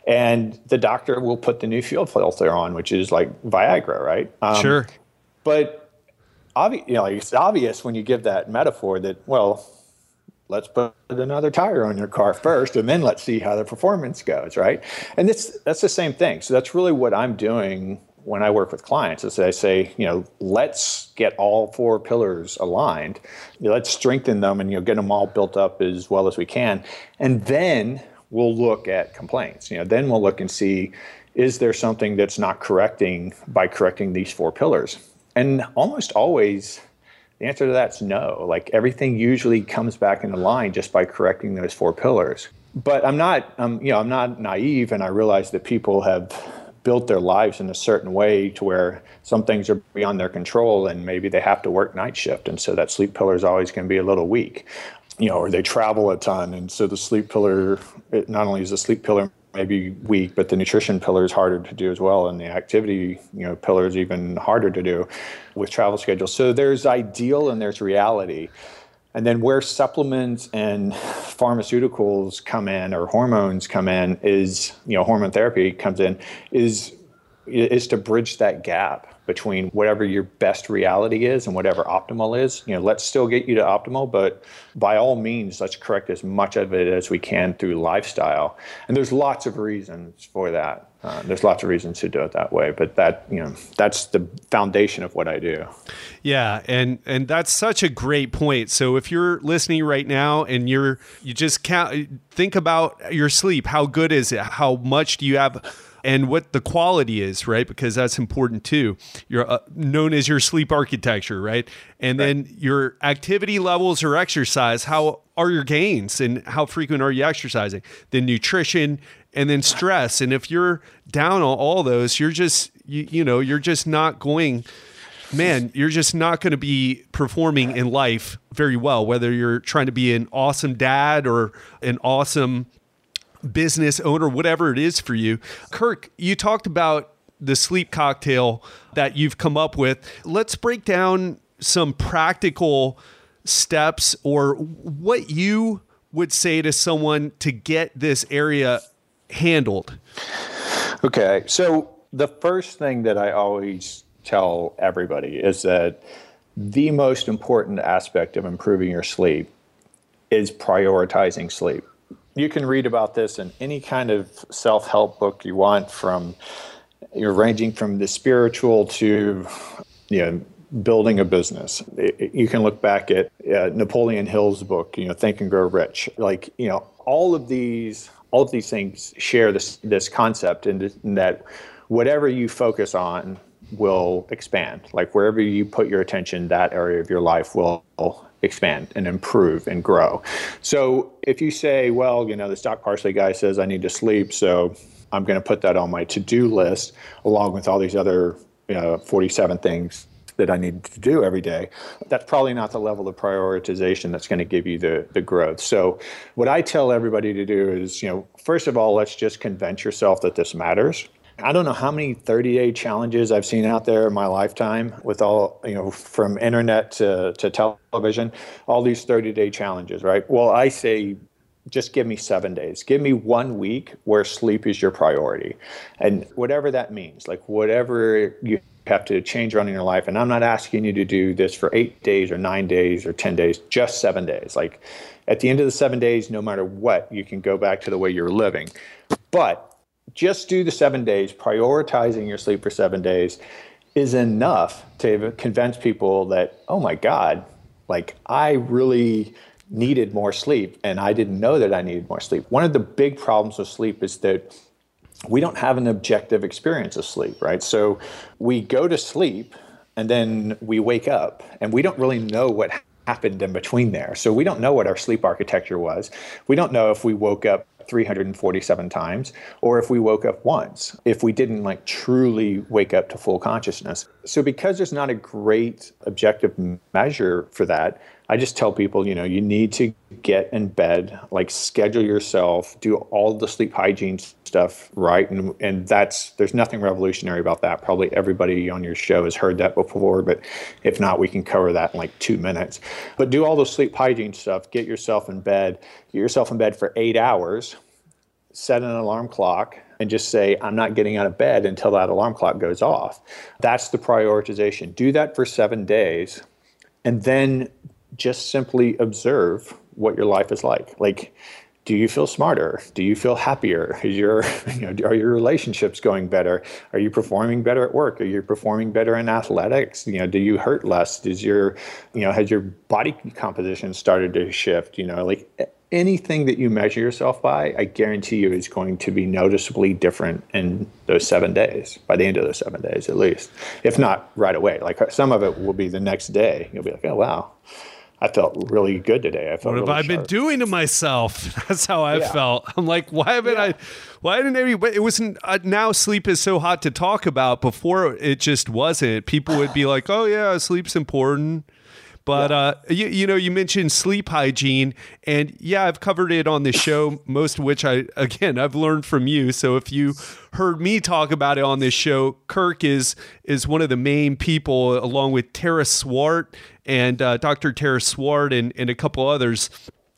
And the doctor will put the new fuel filter on, which is like Viagra, right? Um, sure. But obvi- you know, it's obvious when you give that metaphor that, well, let's put another tire on your car first and then let's see how the performance goes right? And that's that's the same thing. So that's really what i'm doing when i work with clients is i say you know let's get all four pillars aligned. You know, let's strengthen them and you know get them all built up as well as we can. And then we'll look at complaints. You know then we'll look and see is there something that's not correcting by correcting these four pillars? And almost always the answer to that's no. Like everything usually comes back into line just by correcting those four pillars. But I'm not, um, you know, I'm not naive, and I realize that people have built their lives in a certain way to where some things are beyond their control and maybe they have to work night shift and so that sleep pillar is always going to be a little weak you know or they travel a ton and so the sleep pillar it not only is the sleep pillar maybe weak but the nutrition pillar is harder to do as well and the activity you know pillar is even harder to do with travel schedules. So there's ideal and there's reality. And then where supplements and pharmaceuticals come in or hormones come in is, you know, hormone therapy comes in is is to bridge that gap between whatever your best reality is and whatever optimal is. You know, let's still get you to optimal, but by all means, let's correct as much of it as we can through lifestyle. And there's lots of reasons for that. Uh, there's lots of reasons to do it that way, but that you know that's the foundation of what I do. Yeah, and and that's such a great point. So if you're listening right now and you're you just can't think about your sleep, how good is it? How much do you have? And what the quality is, right? Because that's important too. You're uh, known as your sleep architecture, right? And right. then your activity levels or exercise. How are your gains and how frequent are you exercising? Then nutrition and then stress. And if you're down on all those, you're just you, you know you're just not going man, you're just not going to be performing in life very well, whether you're trying to be an awesome dad or an awesome business owner, whatever it is for you. Kirk, you talked about the sleep cocktail that you've come up with. Let's break down some practical steps or what you would say to someone to get this area handled. Okay. So, the first thing that I always tell everybody is that the most important aspect of improving your sleep is prioritizing sleep you can read about this in any kind of self-help book you want from you're ranging from the spiritual to you know building a business. You can look back at uh, napoleon hill's book you know think and grow rich. Like you know all of these all of these things share this this concept in that whatever you focus on will expand. Like wherever you put your attention that area of your life will expand and improve and grow. So if you say, well, you know, the Doc Parsley guy says I need to sleep, so I'm going to put that on my to-do list along with all these other you know, 47 things that I need to do every day. That's probably not the level of prioritization that's going to give you the, the growth. So what I tell everybody to do is, you know, first of all, let's just convince yourself that this matters. I don't know how many 30 day challenges I've seen out there in my lifetime with all, you know, from internet to, to television, all these 30 day challenges, right? Well, I say just give me seven days. Give me one week where sleep is your priority. And whatever that means, like whatever you have to change around in your life. And I'm not asking you to do this for eight days or nine days or 10 days, just seven days. Like at the end of the seven days, no matter what, you can go back to the way you're living. But just do the seven days, prioritizing your sleep for seven days is enough to convince people that, oh my God, like I really needed more sleep and I didn't know that I needed more sleep. One of the big problems with sleep is that we don't have an objective experience of sleep, right? So we go to sleep and then we wake up and we don't really know what happened in between there. So we don't know what our sleep architecture was. We don't know if we woke up 347 times or if we woke up once if we didn't like truly wake up to full consciousness. So because there's not a great objective measure for that I just tell people, you know, you need to get in bed, like schedule yourself, do all the sleep hygiene stuff right. And, and that's, there's nothing revolutionary about that. Probably everybody on your show has heard that before, but if not, we can cover that in like two minutes. But do all the sleep hygiene stuff, get yourself in bed, get yourself in bed for eight hours, set an alarm clock, and just say, I'm not getting out of bed until that alarm clock goes off. That's the prioritization. Do that for seven days. And then just simply observe what your life is like. Like, do you feel smarter? Do you feel happier? [laughs] Is your, you know, are your relationships going better? Are you performing better at work? Are you performing better in athletics? You know, do you hurt less? Does your, you know, has your body composition started to shift? You know, like anything that you measure yourself by, I guarantee you is going to be noticeably different in those seven days, by the end of those seven days at least, if not right away. Like some of it will be the next day. You'll be like, oh, wow I felt really good today. I felt. What have I sharp. been doing to myself? [laughs] That's how I yeah. felt. I'm like, why haven't yeah. I? I didn't. It wasn't. Uh, now sleep is so hot to talk about. Before it just wasn't. People would be like, "Oh yeah, sleep's important." But yeah. uh, you, you know, you mentioned sleep hygiene, and yeah, I've covered it on the show. Most of which I, again, I've learned from you. So if you heard me talk about it on this show, Kirk is is one of the main people, along with Tara Swart and uh, Dr. Tara Swart and, and a couple others.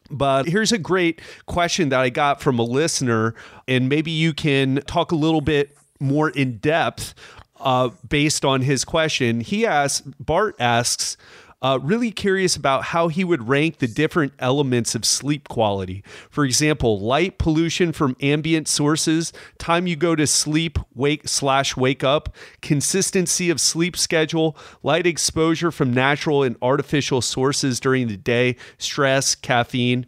But here's a great question that I got from a listener, and maybe you can talk a little bit more in depth uh, based on his question. He asks, Bart asks, uh, really curious about how he would rank the different elements of sleep quality. For example, light pollution from ambient sources, time you go to sleep, wake slash wake up, consistency of sleep schedule, light exposure from natural and artificial sources during the day, stress, caffeine.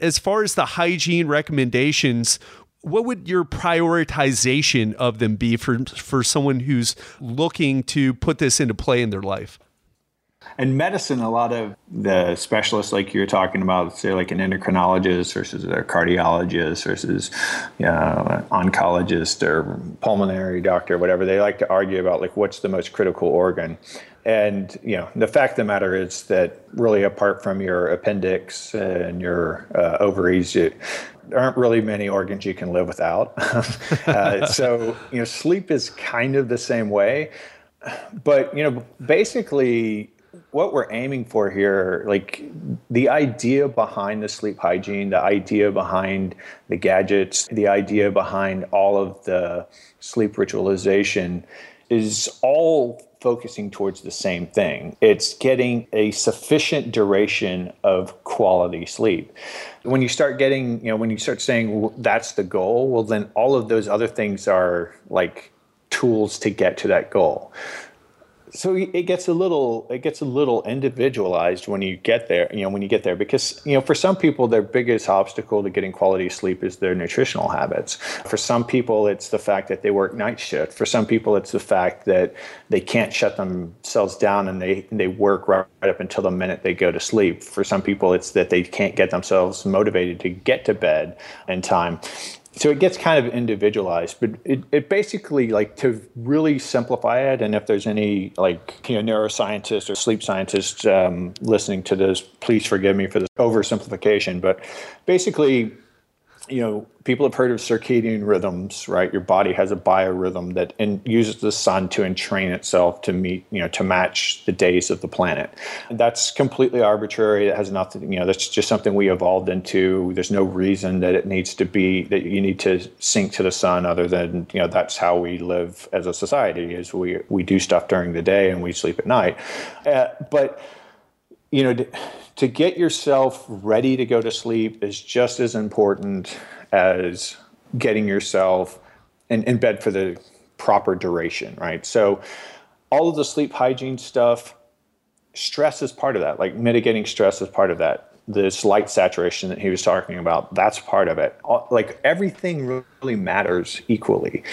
As far as the hygiene recommendations, what would your prioritization of them be for for someone who's looking to put this into play in their life? In medicine, a lot of the specialists, like you're talking about, say like an endocrinologist versus a cardiologist versus you know, oncologist or pulmonary doctor, whatever, they like to argue about like what's the most critical organ. And you know, the fact of the matter is that really, apart from your appendix and your uh, ovaries, you, there aren't really many organs you can live without. [laughs] uh, so you know, sleep is kind of the same way. But you know, basically, what we're aiming for here, like the idea behind the sleep hygiene, the idea behind the gadgets, the idea behind all of the sleep ritualization is all focusing towards the same thing. It's getting a sufficient duration of quality sleep. When you start getting, you know, when you start saying well, that's the goal, well, then all of those other things are like tools to get to that goal so it gets a little it gets a little individualized when you get there you know when you get there because you know for some people their biggest obstacle to getting quality sleep is their nutritional habits. For some people it's the fact that they work night shift. For some people it's the fact that they can't shut themselves down and they they work right, right up until the minute they go to sleep. For some people it's that they can't get themselves motivated to get to bed in time so it gets kind of individualized but it, it basically like to really simplify it and if there's any like you know neuroscientists or sleep scientists um, listening to this please forgive me for this oversimplification but basically you know, people have heard of circadian rhythms, right? Your body has a biorhythm that uses the sun to entrain itself to meet, you know, to match the days of the planet. That's completely arbitrary. It has nothing, you know, that's just something we evolved into. There's no reason that it needs to be that you need to sync to the sun, other than you know that's how we live as a society. Is we we do stuff during the day and we sleep at night, uh, but you know to get yourself ready to go to sleep is just as important as getting yourself in, in bed for the proper duration, right? So, all of the sleep hygiene stuff, stress is part of that. Like mitigating stress is part of that. This light saturation that he was talking about, that's part of it. Like everything really matters equally.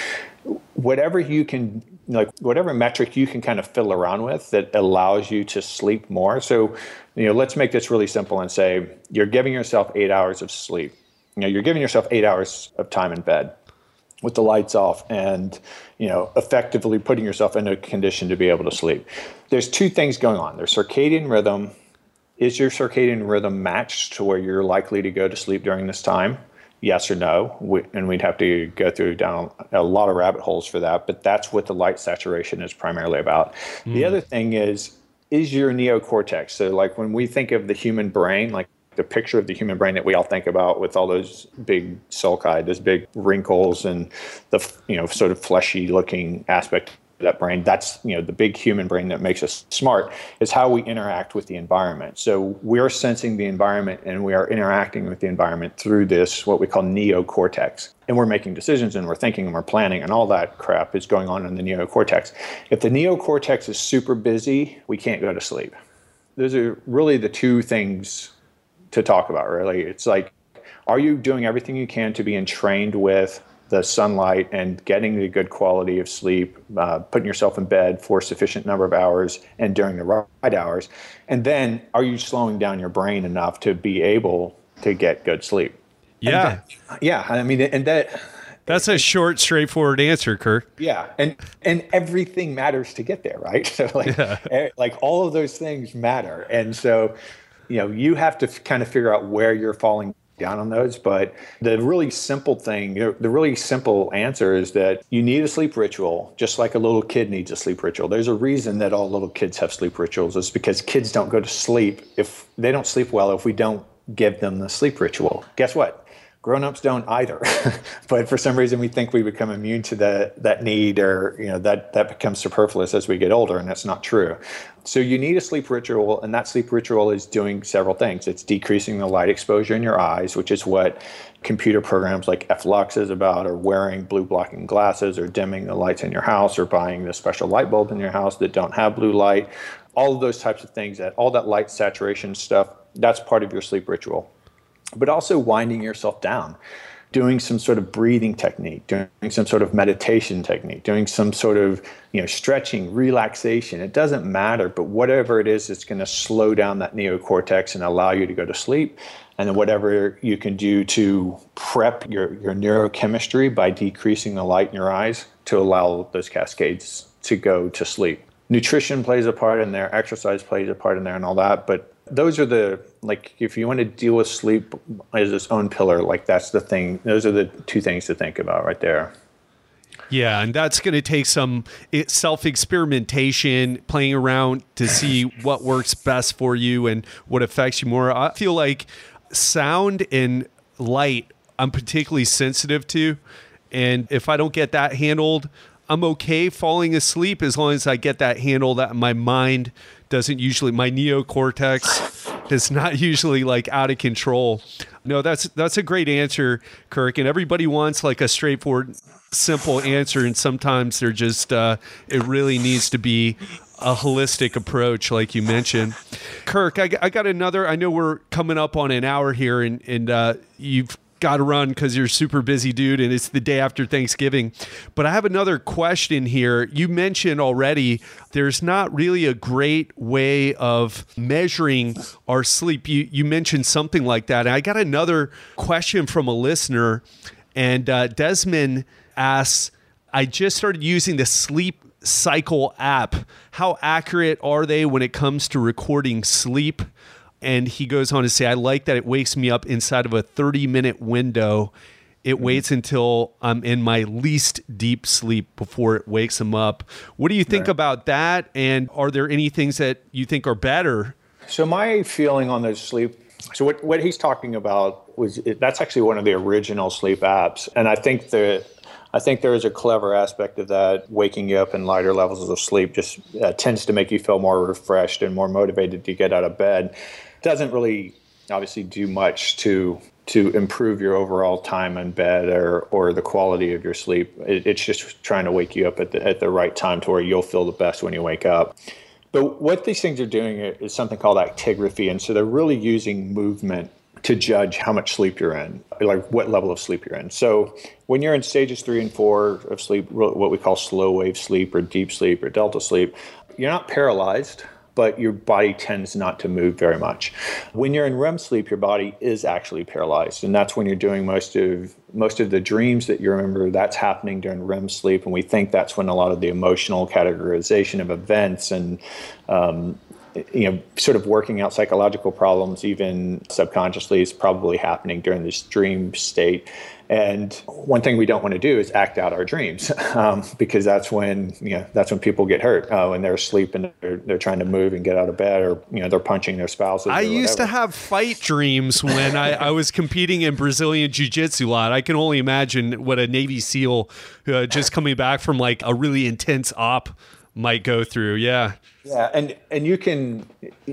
Whatever you can like whatever metric you can kind of fiddle around with that allows you to sleep more. So, you know, let's make this really simple and say you're giving yourself eight hours of sleep. You know, you're giving yourself eight hours of time in bed with the lights off and, you know, effectively putting yourself in a condition to be able to sleep. There's two things going on. There's circadian rhythm. Is your circadian rhythm matched to where you're likely to go to sleep during this time? Yes or no, we, and we'd have to go through down a lot of rabbit holes for that. But that's what the light saturation is primarily about. Mm. The other thing is, is your neocortex. So, like when we think of the human brain, like the picture of the human brain that we all think about with all those big sulci, those big wrinkles, and the you know sort of fleshy looking aspect that brain that's you know the big human brain that makes us smart is how we interact with the environment. So we're sensing the environment and we are interacting with the environment through this what we call neocortex. And we're making decisions and we're thinking and we're planning and all that crap is going on in the neocortex. If the neocortex is super busy we can't go to sleep. Those are really the two things to talk about really. It's like are you doing everything you can to be entrained with the sunlight and getting the good quality of sleep, uh, putting yourself in bed for a sufficient number of hours and during the right hours. And then are you slowing down your brain enough to be able to get good sleep? Yeah. That, yeah. I mean, and that That's a short, straightforward answer, Kirk. Yeah, and and everything matters to get there, right? [laughs] So like, yeah. like all of those things matter, and so you know you have to kind of figure out where you're falling down on those. But the really simple thing, the really simple answer is that you need a sleep ritual, just like a little kid needs a sleep ritual. There's a reason that all little kids have sleep rituals. It's because kids don't go to sleep if they don't sleep well if we don't give them the sleep ritual. Guess what? Grown-ups don't either. [laughs] but for some reason we think we become immune to that that need or you know that that becomes superfluous as we get older and that's not true. So you need a sleep ritual and that sleep ritual is doing several things. It's decreasing the light exposure in your eyes, which is what computer programs like f.lux is about, or wearing blue blocking glasses, or dimming the lights in your house, or buying the special light bulb in your house that don't have blue light. All of those types of things, that all that light saturation stuff, that's part of your sleep ritual but also winding yourself down doing some sort of breathing technique, doing some sort of meditation technique, doing some sort of you know stretching, relaxation. It doesn't matter, but whatever it is, it's going to slow down that neocortex and allow you to go to sleep. And then whatever you can do to prep your, your neurochemistry by decreasing the light in your eyes to allow those cascades to go to sleep. Nutrition plays a part in there, exercise plays a part in there, and all that. But those are the like if you want to deal with sleep as its own pillar like that's the thing those are the two things to think about right there. Yeah and that's going to take some eh, self experimentation playing around to see what works best for you and what affects you more. I feel like sound and light i'm particularly sensitive to and if i don't get that handled i'm okay falling asleep as long as i get that handled that my mind doesn't usually my neocortex is not usually like out of control. No, that's that's a great answer, Kirk. And everybody wants like a straightforward, simple answer, and sometimes they're just uh, it really needs to be a holistic approach, like you mentioned. Kirk, I, I, got another. I know we're coming up on an hour here, and and uh, you've got to run because you're super busy dude and it's the day after Thanksgiving. But I have another question here. You mentioned already there's not really a great way of measuring our sleep. You, you mentioned something like that. And I got another question from a listener, and uh, Desmond asks I just started using the sleep cycle app. How accurate are they when it comes to recording sleep? And he goes on to say, I like that it wakes me up inside of a 30 minute window. It mm-hmm. waits until I'm in my least deep sleep before it wakes him up. What do you think right. about that? And are there any things that you think are better? So, my feeling on those sleep so what, what he's talking about was that's actually one of the original sleep apps, and I think the I think there is a clever aspect of that. Waking you up in lighter levels of sleep just uh, tends to make you feel more refreshed and more motivated to get out of bed doesn't really obviously do much to to improve your overall time in bed or or the quality of your sleep. It, it's just trying to wake you up at the at the right time to where you'll feel the best when you wake up. But what these things are doing is something called actigraphy, and so they're really using movement to judge how much sleep you're in, like what level of sleep you're in. So when you're in stages three and four of sleep, what we call slow wave sleep or deep sleep or delta sleep, you're not paralyzed but your body tends not to move very much. When you're in REM sleep, your body is actually paralyzed, and that's when you're doing most of most of the dreams that you remember. That's happening during REM sleep, and we think that's when a lot of the emotional categorization of events and um, you know, sort of working out psychological problems, even subconsciously, is probably happening during this dream state. And one thing we don't want to do is act out our dreams, [laughs] um, because that's when you know that's when people get hurt uh, when they're asleep and they're, they're trying to move and get out of bed, or you know they're punching their spouses. I used to have fight dreams when I, I was competing in Brazilian Jiu Jitsu a lot. I can only imagine what a Navy SEAL uh, just coming back from like a really intense op might go through. Yeah. Yeah, and and you can,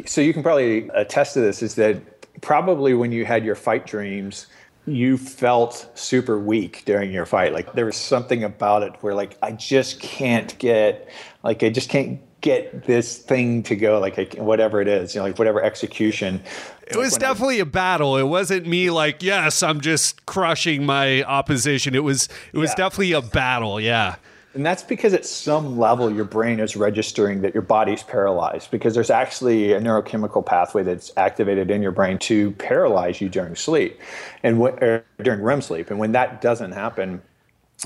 so you can probably attest to this is that probably when you had your fight dreams, you felt super weak during your fight. Like there was something about it where like I just can't get, like I just can't get this thing to go like whatever it is you know like whatever execution it was definitely I, a battle it wasn't me like yes i'm just crushing my opposition it was it was yeah. definitely a battle yeah and that's because at some level your brain is registering that your body's paralyzed because there's actually a neurochemical pathway that's activated in your brain to paralyze you during sleep and w- during REM sleep. And when that doesn't happen,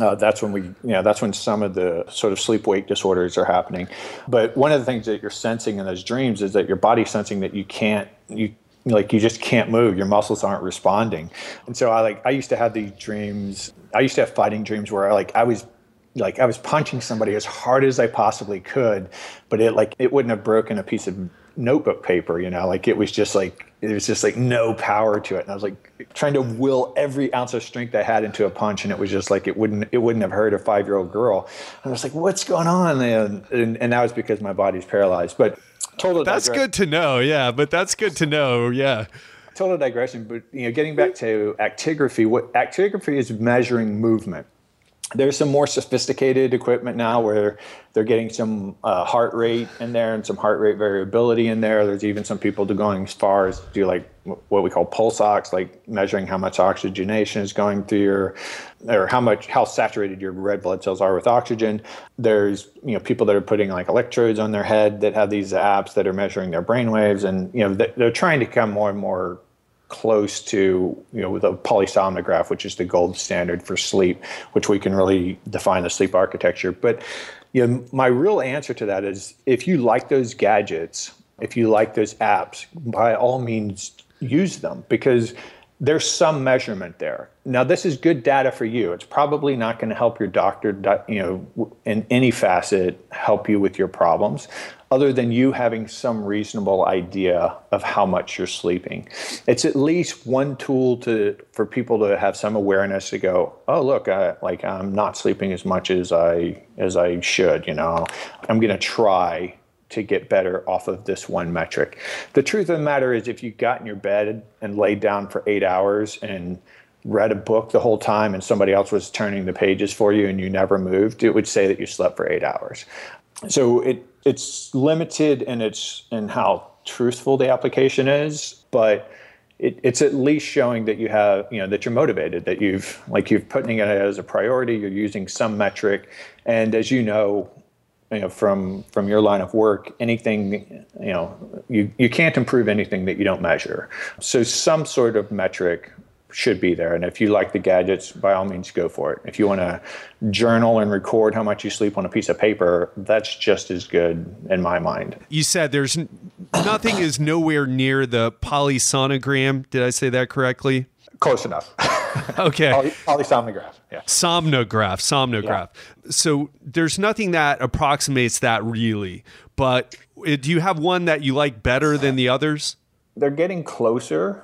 uh, that's when we, you know, that's when some of the sort of sleep wake disorders are happening. But one of the things that you're sensing in those dreams is that your body's sensing that you can't, you like you just can't move your muscles aren't responding and so i like i used to have these dreams i used to have fighting dreams where I, like i was like I was punching somebody as hard as I possibly could, but it like it wouldn't have broken a piece of notebook paper, you know, like it was just like it was just like no power to it. And I was like trying to will every ounce of strength I had into a punch, and it was just like it wouldn't it wouldn't have hurt a five year old girl. And I was like, what's going on? And, and and that was because my body's paralyzed. But total That's good to know, yeah. But that's good to know, yeah total digression, but you know, getting back to actigraphy, what actigraphy is measuring movement there's some more sophisticated equipment now where they're getting some uh, heart rate in there and some heart rate variability in there. There's even some people going as far as do like what we call pulse ox, like measuring how much oxygenation is going through your, or how much how saturated your red blood cells are with oxygen. There's you know people that are putting like electrodes on their head that have these apps that are measuring their brain waves, and you know they're trying to become more and more close to you know the polysomnograph, which is the gold standard for sleep, which we can really define the sleep architecture. But you know, my real answer to that is if you like those gadgets, if you like those apps, by all means use them because there's some measurement there. Now, this is good data for you. It's probably not going to help your doctor, you know, in any facet, help you with your problems, other than you having some reasonable idea of how much you're sleeping. It's at least one tool to for people to have some awareness to go, oh, look, I, like I'm not sleeping as much as I as I should. You know, I'm going to try to get better off of this one metric. The truth of the matter is, if you got in your bed and laid down for eight hours and read a book the whole time and somebody else was turning the pages for you and you never moved, it would say that you slept for eight hours. So it it's limited in its in how truthful the application is, but it, it's at least showing that you have you know that you're motivated that you've like you're putting it as a priority you're using some metric and as you know you know from from your line of work anything you know you you can't improve anything that you don't measure. So some sort of metric should be there. And if you like the gadgets by all means go for it. If you want to journal and record how much you sleep on a piece of paper that's just as good in my mind. You said there's nothing is nowhere near the polysonogram. Did i say that correctly? Close enough [laughs] [laughs] okay. Poly, polysomnograph. Yeah. Somnograph. Somnograph. Yeah. So there's nothing that approximates that really. But uh, do you have one that you like better than the others? They're getting closer.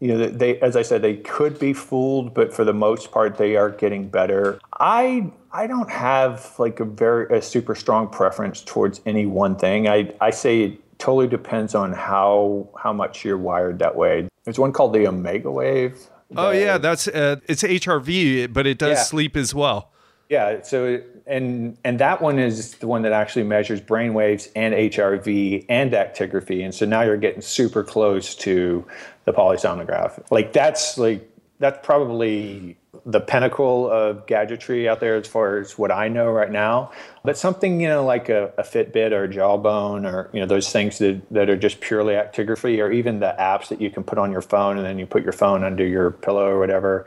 You know, they as I said, they could be fooled, but for the most part, they are getting better. I I don't have like a very a super strong preference towards any one thing. I I say it totally depends on how how much you're wired that way. There's one called the Omegawave oh yeah, that's uh, it's HRV, but it does yeah. sleep as well. Yeah. So and and that one is the one that actually measures brain waves and HRV and actigraphy, and so now you're getting super close to the polysomnograph. Like that's like that's probably the pinnacle of gadgetry out there as far as what I know right now. But something, you know, like a, a Fitbit or a Jawbone or, you know, those things that, that are just purely actigraphy or even the apps that you can put on your phone and then you put your phone under your pillow or whatever.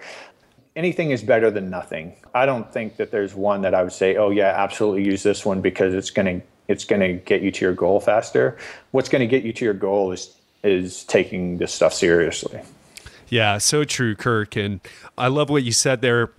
Anything is better than nothing. I don't think that there's one that I would say, oh yeah, absolutely use this one because it's going to it's going to get you to your goal faster. What's going to get you to your goal is is taking this stuff seriously. Yeah, so true, Kirk. And I love what you said there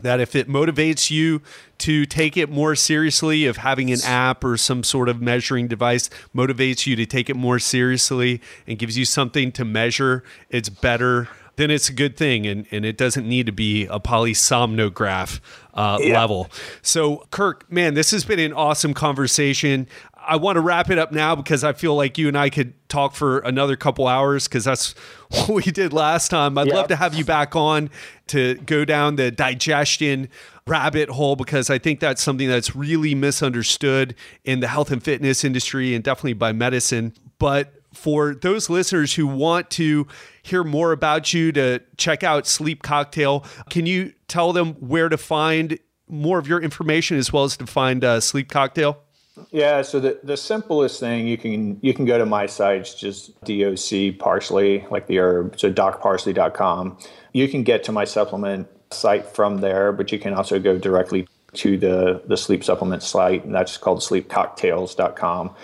that if it motivates you to take it more seriously, if having an app or some sort of measuring device motivates you to take it more seriously and gives you something to measure, it's better. Then it's a good thing, and, and it doesn't need to be a polysomnograph uh, yeah. level. So, Kirk, man, this has been an awesome conversation. I want to wrap it up now because I feel like you and I could talk for another couple hours because that's [laughs] what we did last time. I'd love to have you back on to go down the digestion rabbit hole because I think that's something that's really misunderstood in the health and fitness industry and definitely by medicine. But for those listeners who want to hear more about you to check out Sleep Cocktail, can you tell them where to find more of your information as well as to find uh, Sleep Cocktail? Yeah, so the, the simplest thing you can you can go to my sites, just DOC Parsley, like the herb, so docparsley.com. You can get to my supplement site from there, but you can also go directly to the, the sleep supplement site, and that's called sleepcocktails.com.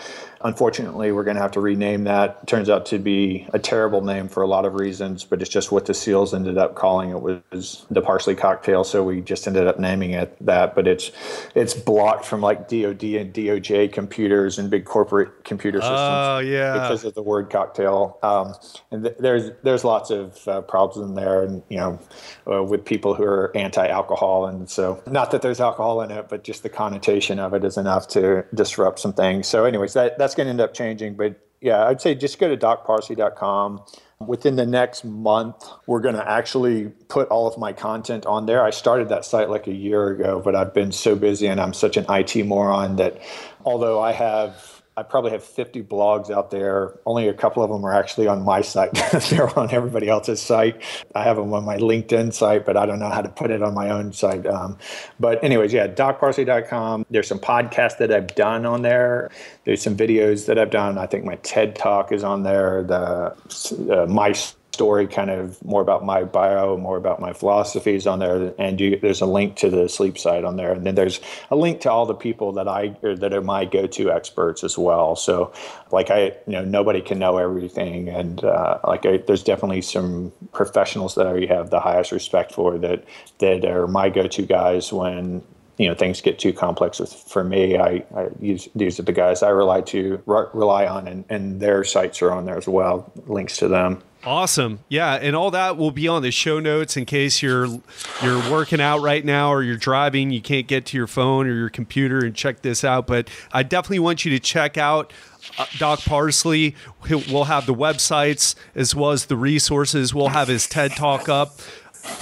Unfortunately, we're going to have to rename that. It turns out to be a terrible name for a lot of reasons, but it's just what the SEALs ended up calling it was the Parsley Cocktail, so we just ended up naming it that. But it's it's blocked from like DoD and DOJ computers and big corporate computer systems. Oh yeah, because of the word cocktail. Um, and th- there's there's lots of uh, problems in there, and you know, uh, with people who are anti-alcohol, and so not that there's alcohol in it, but just the connotation of it is enough to disrupt some things. So, anyways, that that's going to end up changing. But yeah, I'd say just go to docparsley.com. Within the next month, we're going to actually put all of my content on there. I started that site like a year ago, but I've been so busy and I'm such an IT moron that although I have I probably have 50 blogs out there. Only a couple of them are actually on my site. [laughs] They're on everybody else's site. I have them on my LinkedIn site, but I don't know how to put it on my own site. Um, but, anyways, yeah, docparsley.com. There's some podcasts that I've done on there. There's some videos that I've done. I think my TED talk is on there. The uh, my story, kind of more about my bio, more about my philosophies on there, and you, there's a link to the sleep site on there, and then there's a link to all the people that I that are my go-to experts as well. So, like I, you know, nobody can know everything, and uh, like I, there's definitely some professionals that I have the highest respect for that that are my go-to guys when you know things get too complex with, for me. I, I use these are the guys i rely to rely on and, and their sites are on there as well links to them Awesome. Yeah, and all that will be on the show notes in case you're you're working out right now or you're driving, you can't get to your phone or your computer and check this out, but I definitely want you to check out uh, Doc Parsley. We'll have the websites as well as the resources. We'll have his TED Talk up.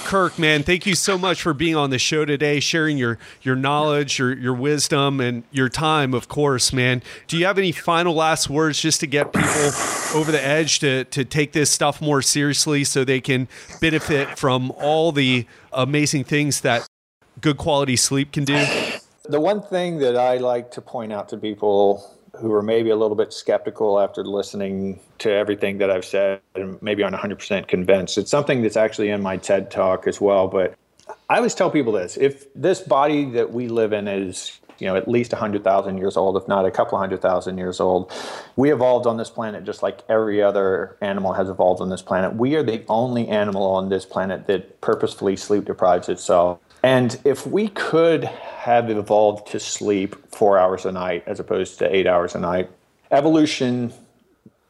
Kirk, man, thank you so much for being on the show today, sharing your your knowledge, your your wisdom, and your time, of course, man. Do you have any final last words just to get people over the edge to to take this stuff more seriously, so they can benefit from all the amazing things that good quality sleep can do? The one thing that I like to point out to people who are maybe a little bit skeptical after listening to everything that I've said and maybe aren't 100% convinced. It's something that's actually in my TED talk as well. But I always tell people this if this body that we live in is you know at least 100,000 years old if not a couple hundred thousand years old we evolved on this planet just like every other animal has evolved on this planet we are the only animal on this planet that purposefully sleep deprives itself and if we could have evolved to sleep four hours a night as opposed to eight hours a night, evolution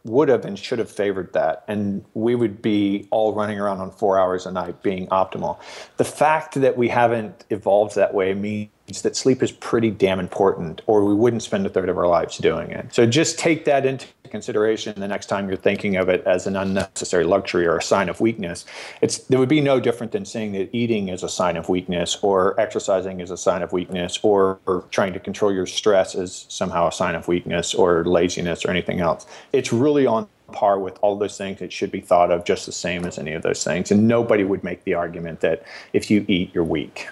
would have and should have favored that. And we would be all running around on four hours a night being optimal. The fact that we haven't evolved that way means that sleep is pretty damn important, or we wouldn't spend a third of our lives doing it. So just take that into consideration the next time you're thinking of it as an unnecessary luxury or a sign of weakness. It's there would be no different than saying that eating is a sign of weakness, or exercising is a sign of weakness, or, or trying to control your stress is somehow a sign of weakness, or laziness, or anything else. It's really on par with all those things. It should be thought of just the same as any of those things. And nobody would make the argument that if you eat, you're weak.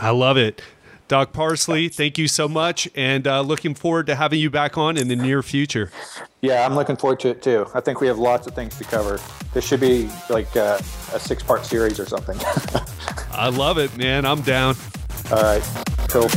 I love it. Doc Parsley, thank you so much, and uh, looking forward to having you back on in the near future. Yeah, I'm looking forward to it too. I think we have lots of things to cover. This should be like uh, a six part series or something. [laughs] I love it, man. I'm down. All right, cool.